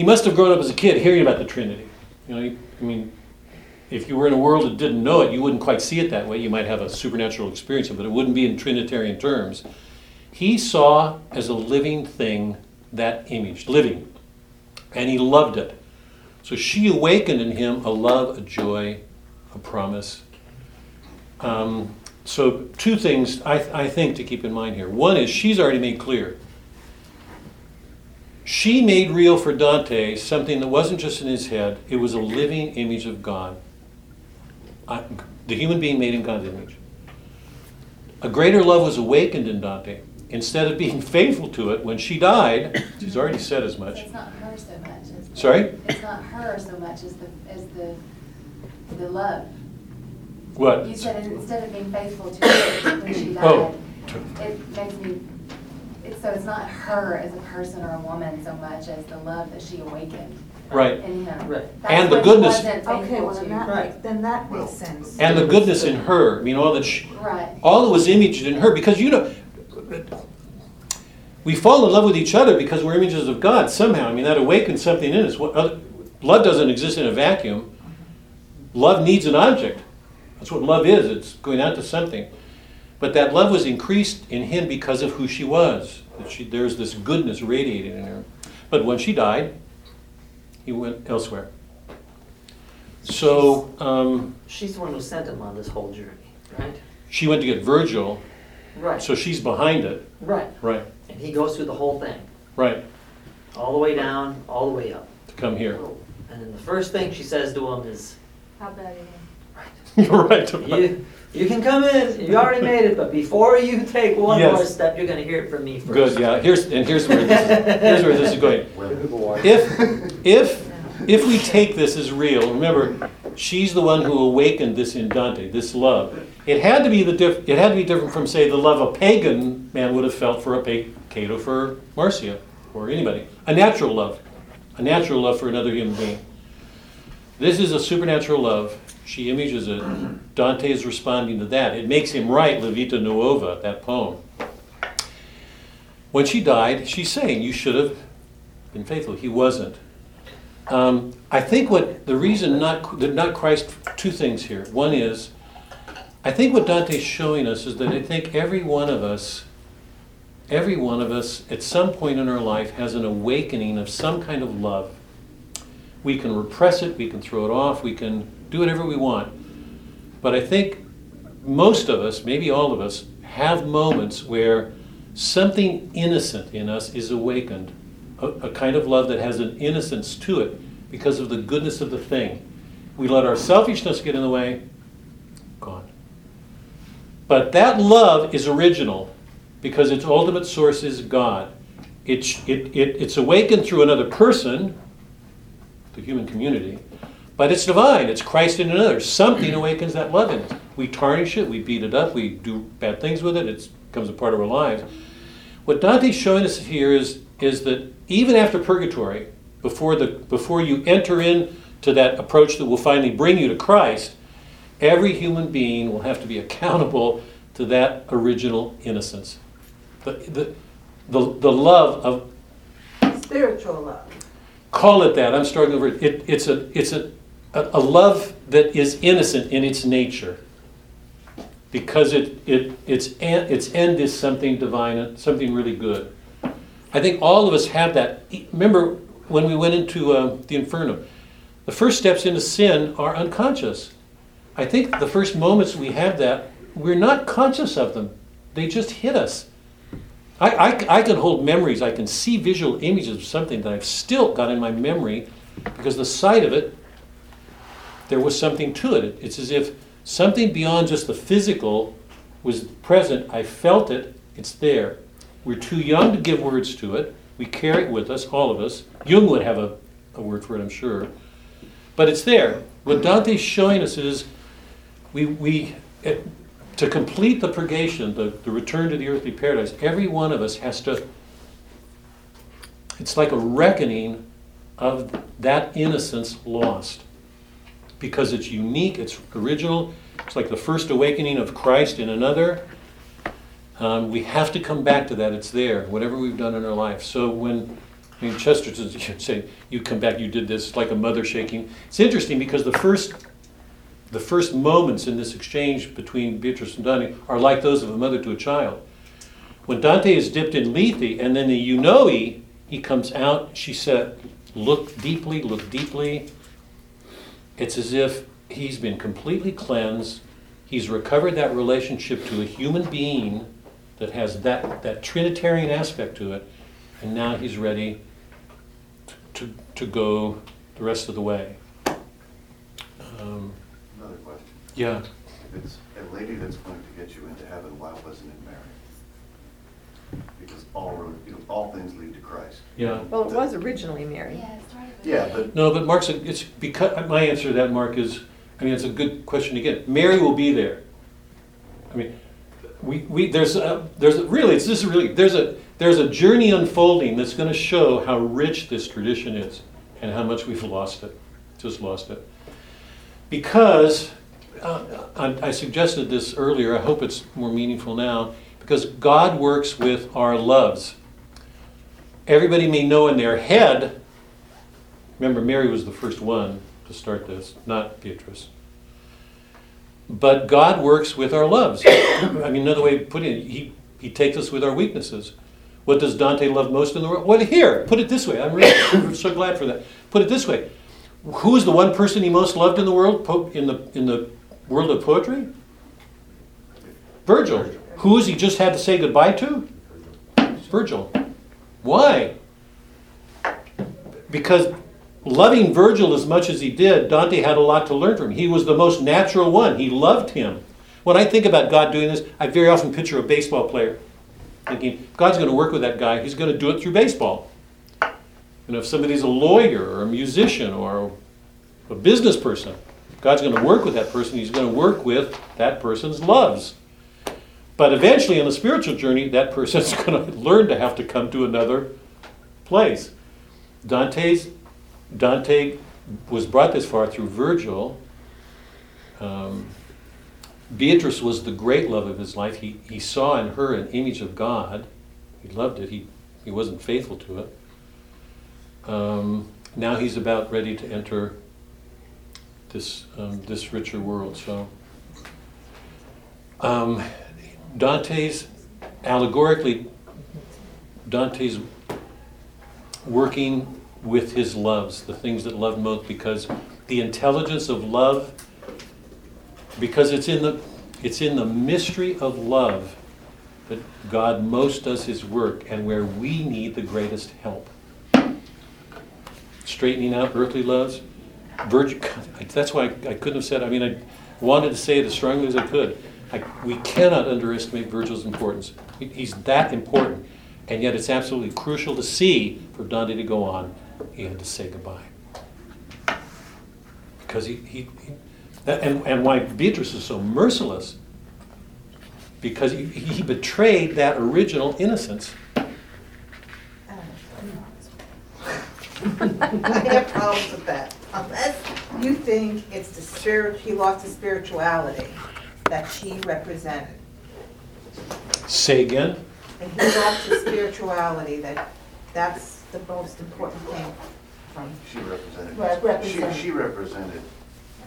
He must have grown up as a kid hearing about the Trinity. You know, I mean, if you were in a world that didn't know it, you wouldn't quite see it that way. You might have a supernatural experience, but it wouldn't be in Trinitarian terms. He saw as a living thing that image, living, and he loved it. So she awakened in him a love, a joy, a promise. Um, so, two things I, I think to keep in mind here. One is she's already made clear. She made real for Dante something that wasn't just in his head, it was a living image of God. I- the human being made in God's image. A greater love was awakened in Dante. Instead of being faithful to it, when she died, she's already said as much. It's not her so much as. the- Sorry? It's not her so much as the, as the, the love. What? You said instead of being faithful to it when she Oh. died, it makes me, it's, so it's not her as a person or a woman so much as the love that she awakened Right. in him. Right. That's And the what he goodness- wasn't Okay, faithful well, then to. that, Right. makes- then that Well, makes sense. And the goodness in her, I mean, all that she, Right. all that was imaged in her, because you know, we fall in love with each other because we're images of God somehow. I mean, that awakens something in us. What other, love doesn't exist in a vacuum. Love needs an object. That's what love is. It's going out to something. But that love was increased in him because of who she was. That she, there's this goodness radiating in her. But when she died, he went elsewhere. So um, she's the one who sent him on this whole journey, right? she went to get Virgil, Right, so she's behind it. right. Right, And he goes through the whole thing, right, all the way down, all the way up. to come here. And then the first thing she says to him is, How about it? You're right. you, you can come in, you already made it, but before you take one Yes. more step, you're gonna hear it from me first. Good, yeah, here's, and here's where this is, here's where this is going. If, if, if we take this as real, remember, she's the one who awakened this in Dante, this love. It had to be the diff, it had to be different from, say, the love a pagan man would have felt for a pa- Cato for Marcia, or anybody. A natural love, a natural love for another human being. This is a supernatural love. She images it. Dante is responding to that. It makes him write La Vita Nuova, that poem. When she died, she's saying, You should have been faithful. He wasn't. Um, I think what the reason not not Christ, two things here. One is, I think what Dante's showing us is that I think every one of us every one of us at some point in our life has an awakening of some kind of love. We can repress it, we can throw it off, we can do whatever we want. But I think most of us, maybe all of us, have moments where something innocent in us is awakened. A, a kind of love that has an innocence to it because of the goodness of the thing. We let our selfishness get in the way, gone. But that love is original because its ultimate source is God. It's, it, it, it's awakened through another person, the human community, but it's divine. It's Christ in another. Something awakens that love in us. We tarnish it, we beat it up, we do bad things with it, it becomes a part of our lives. What Dante's showing us here is, is that even after purgatory, before, the, before you enter in to that approach that will finally bring you to Christ, every human being will have to be accountable to that original innocence. The, the, the, the love of Spiritual love. call it that. I'm struggling over. It, it's a it's a, a a love that is innocent in its nature, because it it its en- its end is something divine, something really good. I think all of us have that. Remember when we went into uh, the inferno, the first steps into sin are unconscious. I think the first moments we have that, we're not conscious of them. They just hit us. I, I, I can hold memories, I can see visual images of something that I've still got in my memory because the sight of it, there was something to it. It's as if something beyond just the physical was present. I felt it, it's there. We're too young to give words to it. We carry it with us, all of us. Jung would have a, a word for it, I'm sure. But it's there. What Dante's showing us is we, we it, to complete the purgation, the, the return to the earthly paradise, every one of us has to, it's like a reckoning of that innocence lost. Because it's unique, it's original, it's like the first awakening of Christ in another. Um, we have to come back to that, it's there, whatever we've done in our life. So when, I mean, Chesterton you'd say, you come back, you did this, it's like a mother shaking. It's interesting because the first the first moments in this exchange between Beatrice and Dante are like those of a mother to a child. When Dante is dipped in Lethe and then the Eunoe, he comes out, she said, look deeply, look deeply. It's as if he's been completely cleansed. He's recovered that relationship to a human being that has that, that Trinitarian aspect to it, and now he's ready to, to go the rest of the way. Um, Another question. yeah. If it's a lady that's going to get you into heaven, why wasn't it Mary? Because all, road- you know, all things lead to Christ. Yeah. Well, it was originally Mary. Yeah, it started with. Yeah, but No, but Mark's, a- it's because, my answer to that, Mark, is, I mean, it's a good question to get. Mary will be there. I mean, we, we, there's, a, there's, a, really, it's, this is really, there's a, there's a journey unfolding that's gonna show how rich this tradition is and how much we've lost it, just lost it. Because, uh, I, I suggested this earlier, I hope it's more meaningful now, because God works with our loves. Everybody may know in their head Remember, Mary was the first one to start this, not Beatrice. But God works with our loves. I mean, another way of putting it, he, he takes us with our weaknesses. What does Dante love most in the world? Well, here, put it this way. I'm really so glad for that. Put it this way. Who is the one person he most loved in the world, in the, in the world of poetry? Virgil. Who has he just had to say goodbye to? Virgil. Why? Because loving Virgil as much as he did, Dante had a lot to learn from him. He was the most natural one. He loved him. When I think about God doing this, I very often picture a baseball player thinking, God's going to work with that guy. He's going to do it through baseball. You know, if somebody's a lawyer or a musician or a business person, God's going to work with that person. He's going to work with that person's loves. But eventually, in the spiritual journey, that person's going to learn to have to come to another place. Dante's Dante was brought this far through Virgil. Um, Beatrice was the great love of his life. He, he saw in her an image of God. He loved it. He, he wasn't faithful to it. Um, now he's about ready to enter this, um, this richer world. So, um, Dante's allegorically Dante's working with his loves, the things that love most, because the intelligence of love, because it's in the it's in the mystery of love that God most does his work and where we need the greatest help. Straightening out earthly loves. Virgil, that's why I couldn't have said, I mean, I wanted to say it as strongly as I could. I, we cannot underestimate Virgil's importance. He- He's that important. And yet it's absolutely crucial to see for Dante to go on, he had to say goodbye. Because he, he, he that- and, and why Beatrice is so merciless, because he, he betrayed that original innocence. I have problems with that. Unless you think it's the spirit, he lost his spirituality that she represented. Say again? And he lost his spirituality, that, that's the most important thing from, She represented, Right, she, represented. she represented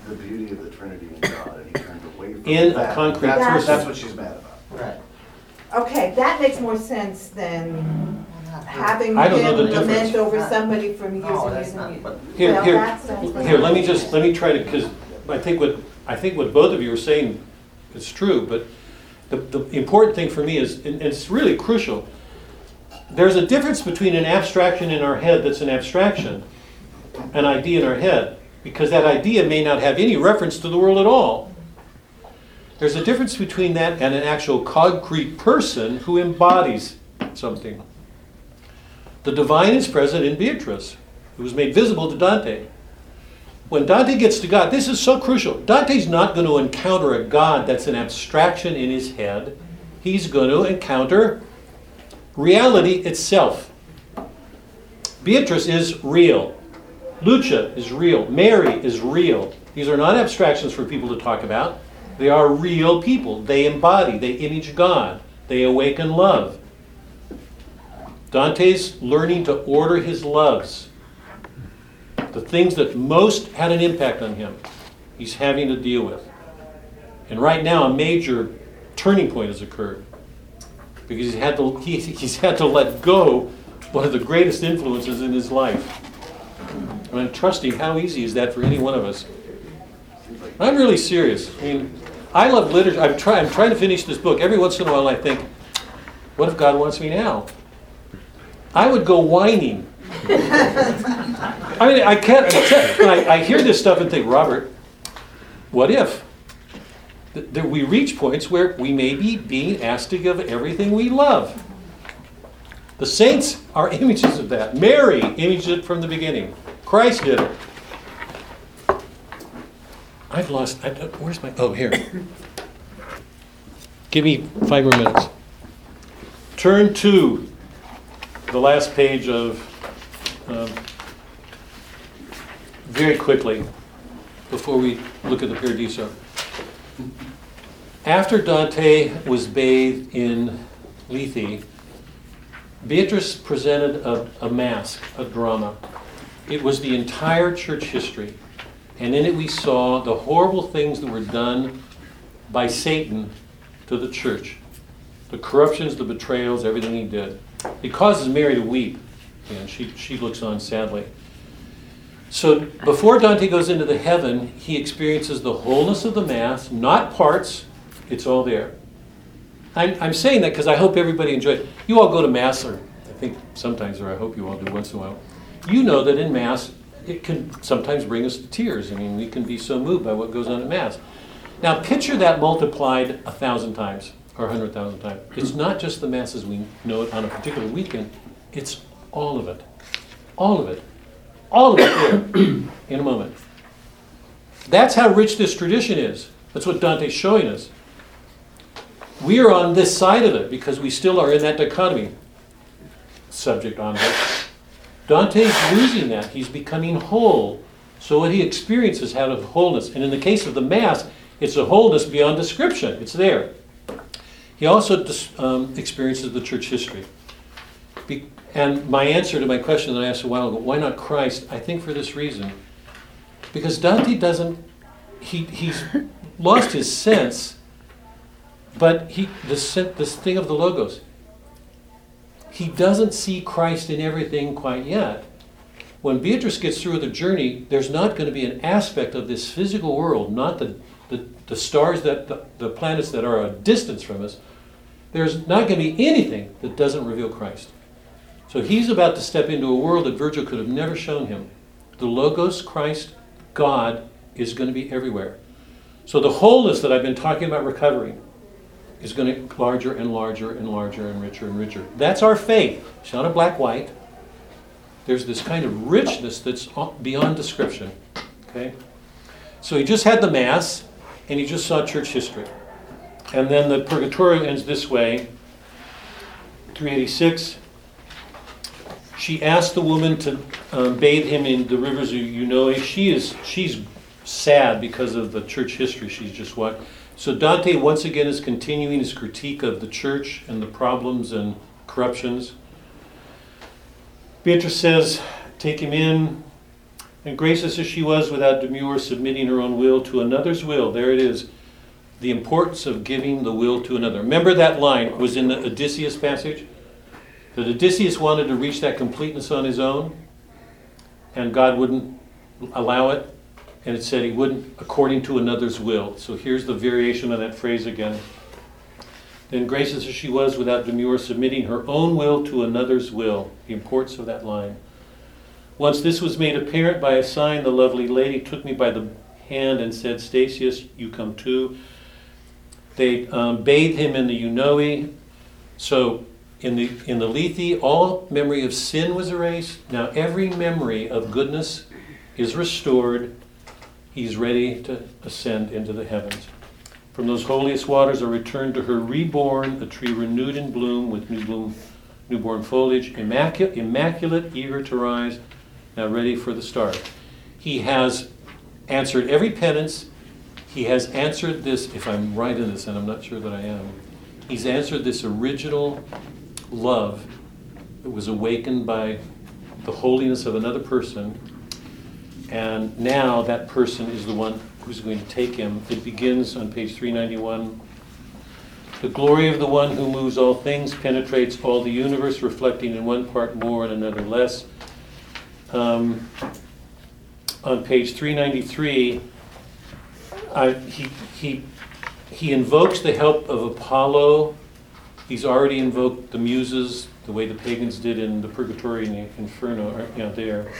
the beauty of the Trinity in God, and he turned away from In a that. concrete That's what- That's what she's mad about. Right. okay, that makes more sense than having I don't know him the difference. lament over somebody from years No, and that's years not, and years. but Here, Well, here, that's- that's- here, let me just, let me try to, because I think what, I think what both of you are saying is true, but the, the important thing for me is, and it's really crucial, there's a difference between an abstraction in our head that's an abstraction, an idea in our head, because that idea may not have any reference to the world at all. There's a difference between that and an actual concrete person who embodies something. The divine is present in Beatrice, who was made visible to Dante. When Dante gets to God, this is so crucial. Dante's not going to encounter a God that's an abstraction in his head. He's going to encounter reality itself. Beatrice is real. Lucia is real. Mary is real. These are not abstractions for people to talk about. They are real people. They embody, they image God, they awaken love. Dante's learning to order his loves. The things that most had an impact on him, he's having to deal with. And right now, a major turning point has occurred because he's had to, he, he's had to let go one of the greatest influences in his life. And I'm trusting how easy is that for any one of us. I'm really serious. I mean, I love literature. I'm, try, I'm trying to finish this book. Every once in a while, I think, what if God wants me now? I would go whining. I mean, I can't. I, I hear this stuff and think, Robert, what if? Th- That we reach points where we may be being asked to give everything we love. The saints are images of that. Mary imaged it from the beginning. Christ did it. I've lost. I, don't- where's my? Oh, here. Give me five more minutes. Turn to the last page of. Um, very quickly, before we look at the Paradiso. After Dante was bathed in Lethe, Beatrice presented a, a mask, a drama. It was the entire church history. And in it, we saw the horrible things that were done by Satan to the church the corruptions, the betrayals, everything he did. It causes Mary to weep, and she, she looks on sadly. So before Dante goes into the heaven, he experiences the wholeness of the Mass, not parts, it's all there. I'm, I'm saying that because I hope everybody enjoyed it. You all go to Mass, or I think sometimes, or I hope you all do once in a while. You know that in Mass, it can sometimes bring us to tears. I mean, we can be so moved by what goes on at Mass. Now, picture that multiplied a thousand times or a hundred thousand times. It's not just the Masses we know it on a particular weekend, it's all of it. All of it. All of it there in a moment. That's how rich this tradition is. That's what Dante's showing us. We are on this side of it because we still are in that dichotomy. Subject object. Dante's losing that. He's becoming whole. So what he experiences out of wholeness. And in the case of the Mass, it's a wholeness beyond description. It's there. He also um, experiences the church history. Be- and my answer to my question that I asked a while ago, why not Christ? I think for this reason. Because Dante doesn't, he, he's lost his sense, but he, this, this thing of the Logos, he doesn't see Christ in everything quite yet. When Beatrice gets through the journey, there's not going to be an aspect of this physical world, not the, the, the stars that the, the planets that are a distance from us. There's not going to be anything that doesn't reveal Christ. So he's about to step into a world that Virgil could have never shown him. The Logos, Christ, God, is going to be everywhere. So the wholeness that I've been talking about recovering is going to get larger and larger and larger and richer and richer. That's our faith. It's not a black white. There's this kind of richness that's beyond description. Okay? So he just had the Mass and he just saw church history. And then the Purgatorio ends this way 386. She asked the woman to um, bathe him in the rivers of Eunoe. She is she's sad because of the church history she's just watched. So Dante once again is continuing his critique of the church and the problems and corruptions. Beatrice says, Take him in. And gracious as she was without demur, submitting her own will to another's will. There it is. The importance of giving the will to another. Remember that line was in the Odysseus passage? That Odysseus wanted to reach that completeness on his own, and God wouldn't allow it. And it said he wouldn't according to another's will. So here's the variation of that phrase again. Then, gracious as she was without demur, submitting her own will to another's will. The importance of that line. Once this was made apparent by a sign, the lovely lady took me by the hand and said, Statius, you come too. They um, bathed him in the Eunoe. So in the in the Lethe, all memory of sin was erased. Now every memory of goodness is restored. He's ready to ascend into the heavens. From those holiest waters are returned to her reborn, a tree renewed in bloom with new bloom, newborn foliage, immaculate, immaculate, eager to rise now ready for the start. He has answered every penance. He has answered this, if I'm right in this, and I'm not sure that I am, he's answered this original love that was awakened by the holiness of another person. And now that person is the one who's going to take him. It begins on page 391. The glory of the one who moves all things penetrates all the universe, reflecting in one part more and another less um, on page 393, I, he, he, he invokes the help of Apollo. He's already invoked the muses, the way the pagans did in the Purgatory and the Inferno, uh, you know, there.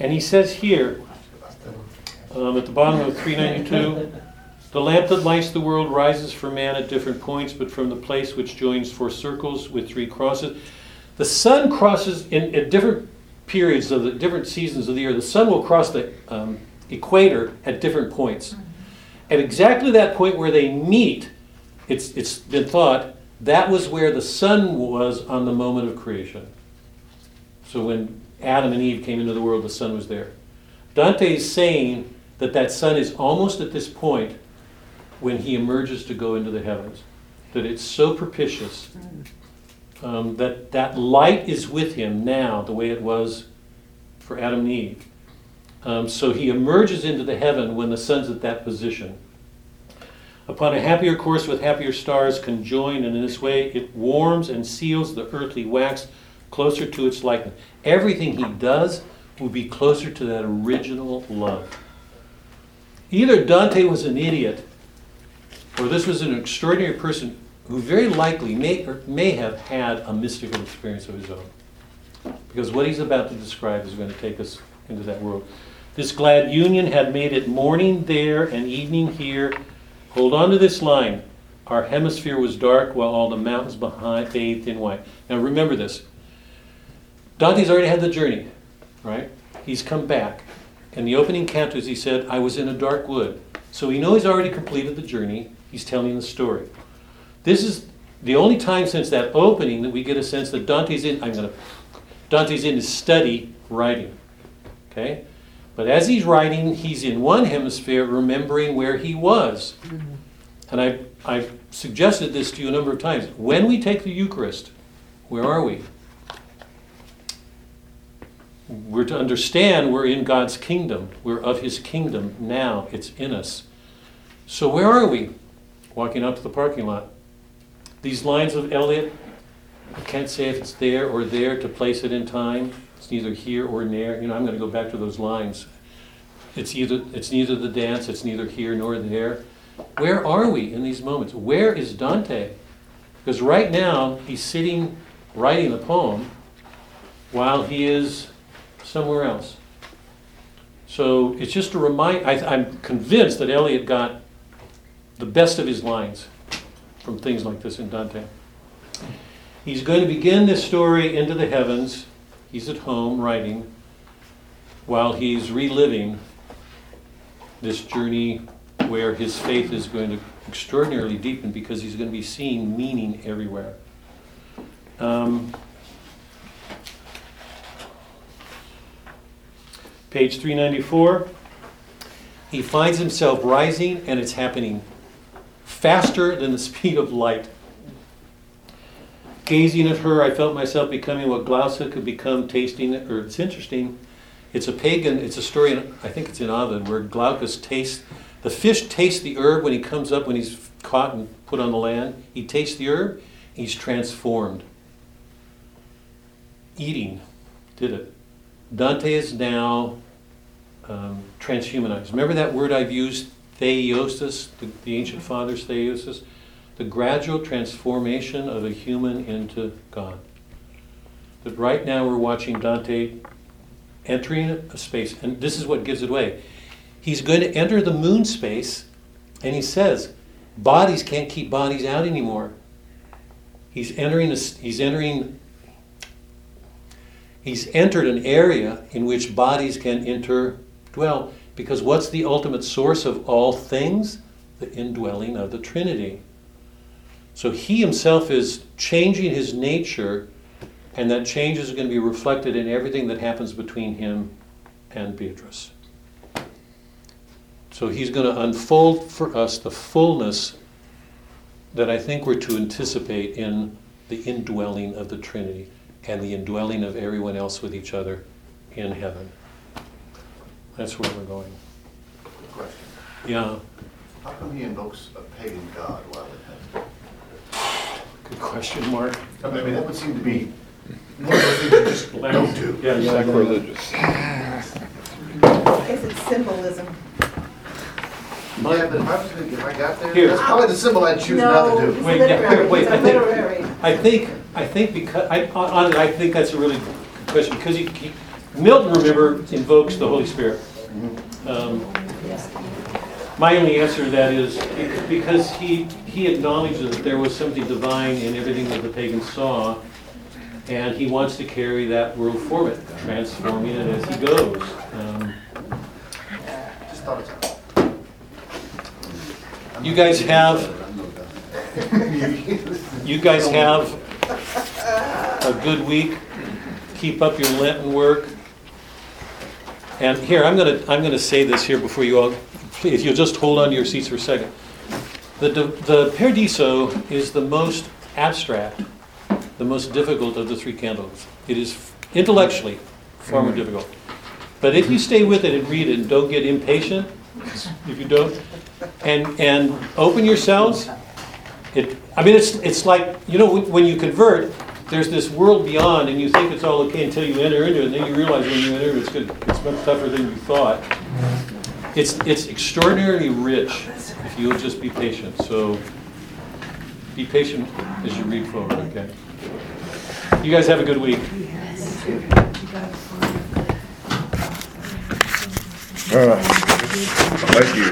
And he says here, um, at the bottom of 392, the lamp that lights the world rises for man at different points, but from the place which joins four circles with three crosses. The sun crosses in, at different periods of the different seasons of the year, the sun will cross the um, equator at different points. At exactly that point where they meet, it's, it's been thought that was where the sun was on the moment of creation. So when Adam and Eve came into the world, the sun was there. Dante is saying that that sun is almost at this point when he emerges to go into the heavens. That it's so propitious um, that that light is with him now, the way it was for Adam and Eve. Um, so he emerges into the heaven when the sun's at that position. Upon a happier course with happier stars conjoined, and in this way it warms and seals the earthly wax closer to its likeness. Everything he does will be closer to that original love. Either Dante was an idiot, or this was an extraordinary person who very likely may, or may have had a mystical experience of his own. Because what he's about to describe is going to take us into that world. This glad union had made it morning there and evening here. Hold on to this line. Our hemisphere was dark while all the mountains behind bathed in white. Now remember this. Dante's already had the journey, right? He's come back. In the opening cantos, he said, I was in a dark wood. So we know he's already completed the journey. He's telling the story. This is the only time since that opening that we get a sense that Dante's in. I'm going to. Dante's in his study writing. Okay, but as he's writing, he's in one hemisphere remembering where he was. And I I've suggested this to you a number of times. When we take the Eucharist, where are we? We're to understand we're in God's kingdom. We're of His kingdom now. It's in us. So where are we? Walking out to the parking lot these lines of Eliot I can't say if it's there or there to place it in time. It's neither here or there. You know, I'm going to go back to those lines. It's either it's neither the dance, it's neither here nor there. Where are we in these moments? Where is Dante? Because right now he's sitting writing the poem while he is somewhere else. So it's just a remind. I, I'm convinced that Eliot got the best of his lines from things like this in Dante. He's going to begin this story into the heavens. He's at home writing while he's reliving this journey where his faith is going to extraordinarily deepen because he's going to be seeing meaning everywhere. Um, page 394. He finds himself rising, and it's happening faster than the speed of light. Gazing at her, I felt myself becoming what Glaucus could become tasting. Or it's interesting. It's a pagan. It's a story. In, I think it's in Ovid where Glaucus tastes the fish tastes the herb when he comes up when he's caught and put on the land. He tastes the herb. He's transformed. Eating did it. Dante is now um, transhumanized. Remember that word I've used, theosis, the, the ancient fathers, theosis? The gradual transformation of a human into God. That right now we're watching Dante entering a space, and this is what gives it away. He's going to enter the moon space, and he says, bodies can't keep bodies out anymore. He's entering, a, he's entering he's entered an area in which bodies can interdwell. Because what's the ultimate source of all things? The indwelling of the Trinity. So he himself is changing his nature, and that change is going to be reflected in everything that happens between him and Beatrice. So he's going to unfold for us the fullness that I think we're to anticipate in the indwelling of the Trinity and the indwelling of everyone else with each other in heaven. That's where we're going. Good question. Yeah, How come he invokes a pagan god while in heaven? good question, Mark. I mean, that would seem to be one of those things you just don't do. Yeah, yeah, Sacrilegious. I guess it's symbolism. Yeah, but if I was, thinking- if I got there, Here. that's probably the symbol I'd choose not No, to he's do. Wait, yeah, literary, here, wait, he's a I think- literary. I think, I think because, I, on, I think that's a really good question, because he, he, Milton, remember, invokes the Holy Spirit. Um, My only answer to that is, because he, he acknowledges that there was something divine in everything that the pagans saw, and he wants to carry that world forward, transforming it as he goes. Um, Just thought it's. You guys have, you guys have a good week. Keep up your Lenten work. And here, I'm gonna, I'm gonna say this here before you all, if you'll just hold on to your seats for a second. The, the Paradiso is the most abstract, the most difficult of the three canticles. It is intellectually far more difficult. But if you stay with it and read it and don't get impatient, if you don't, and, and open yourselves, it, I mean, it's, it's like, you know, when when you convert, there's this world beyond, and you think it's all okay until you enter into it, and then you realize when you enter, it's good, it's much tougher than you thought. It's, it's extraordinarily rich if you'll just be patient. So be patient as you read forward, okay? You guys have a good week. Right. Thank you.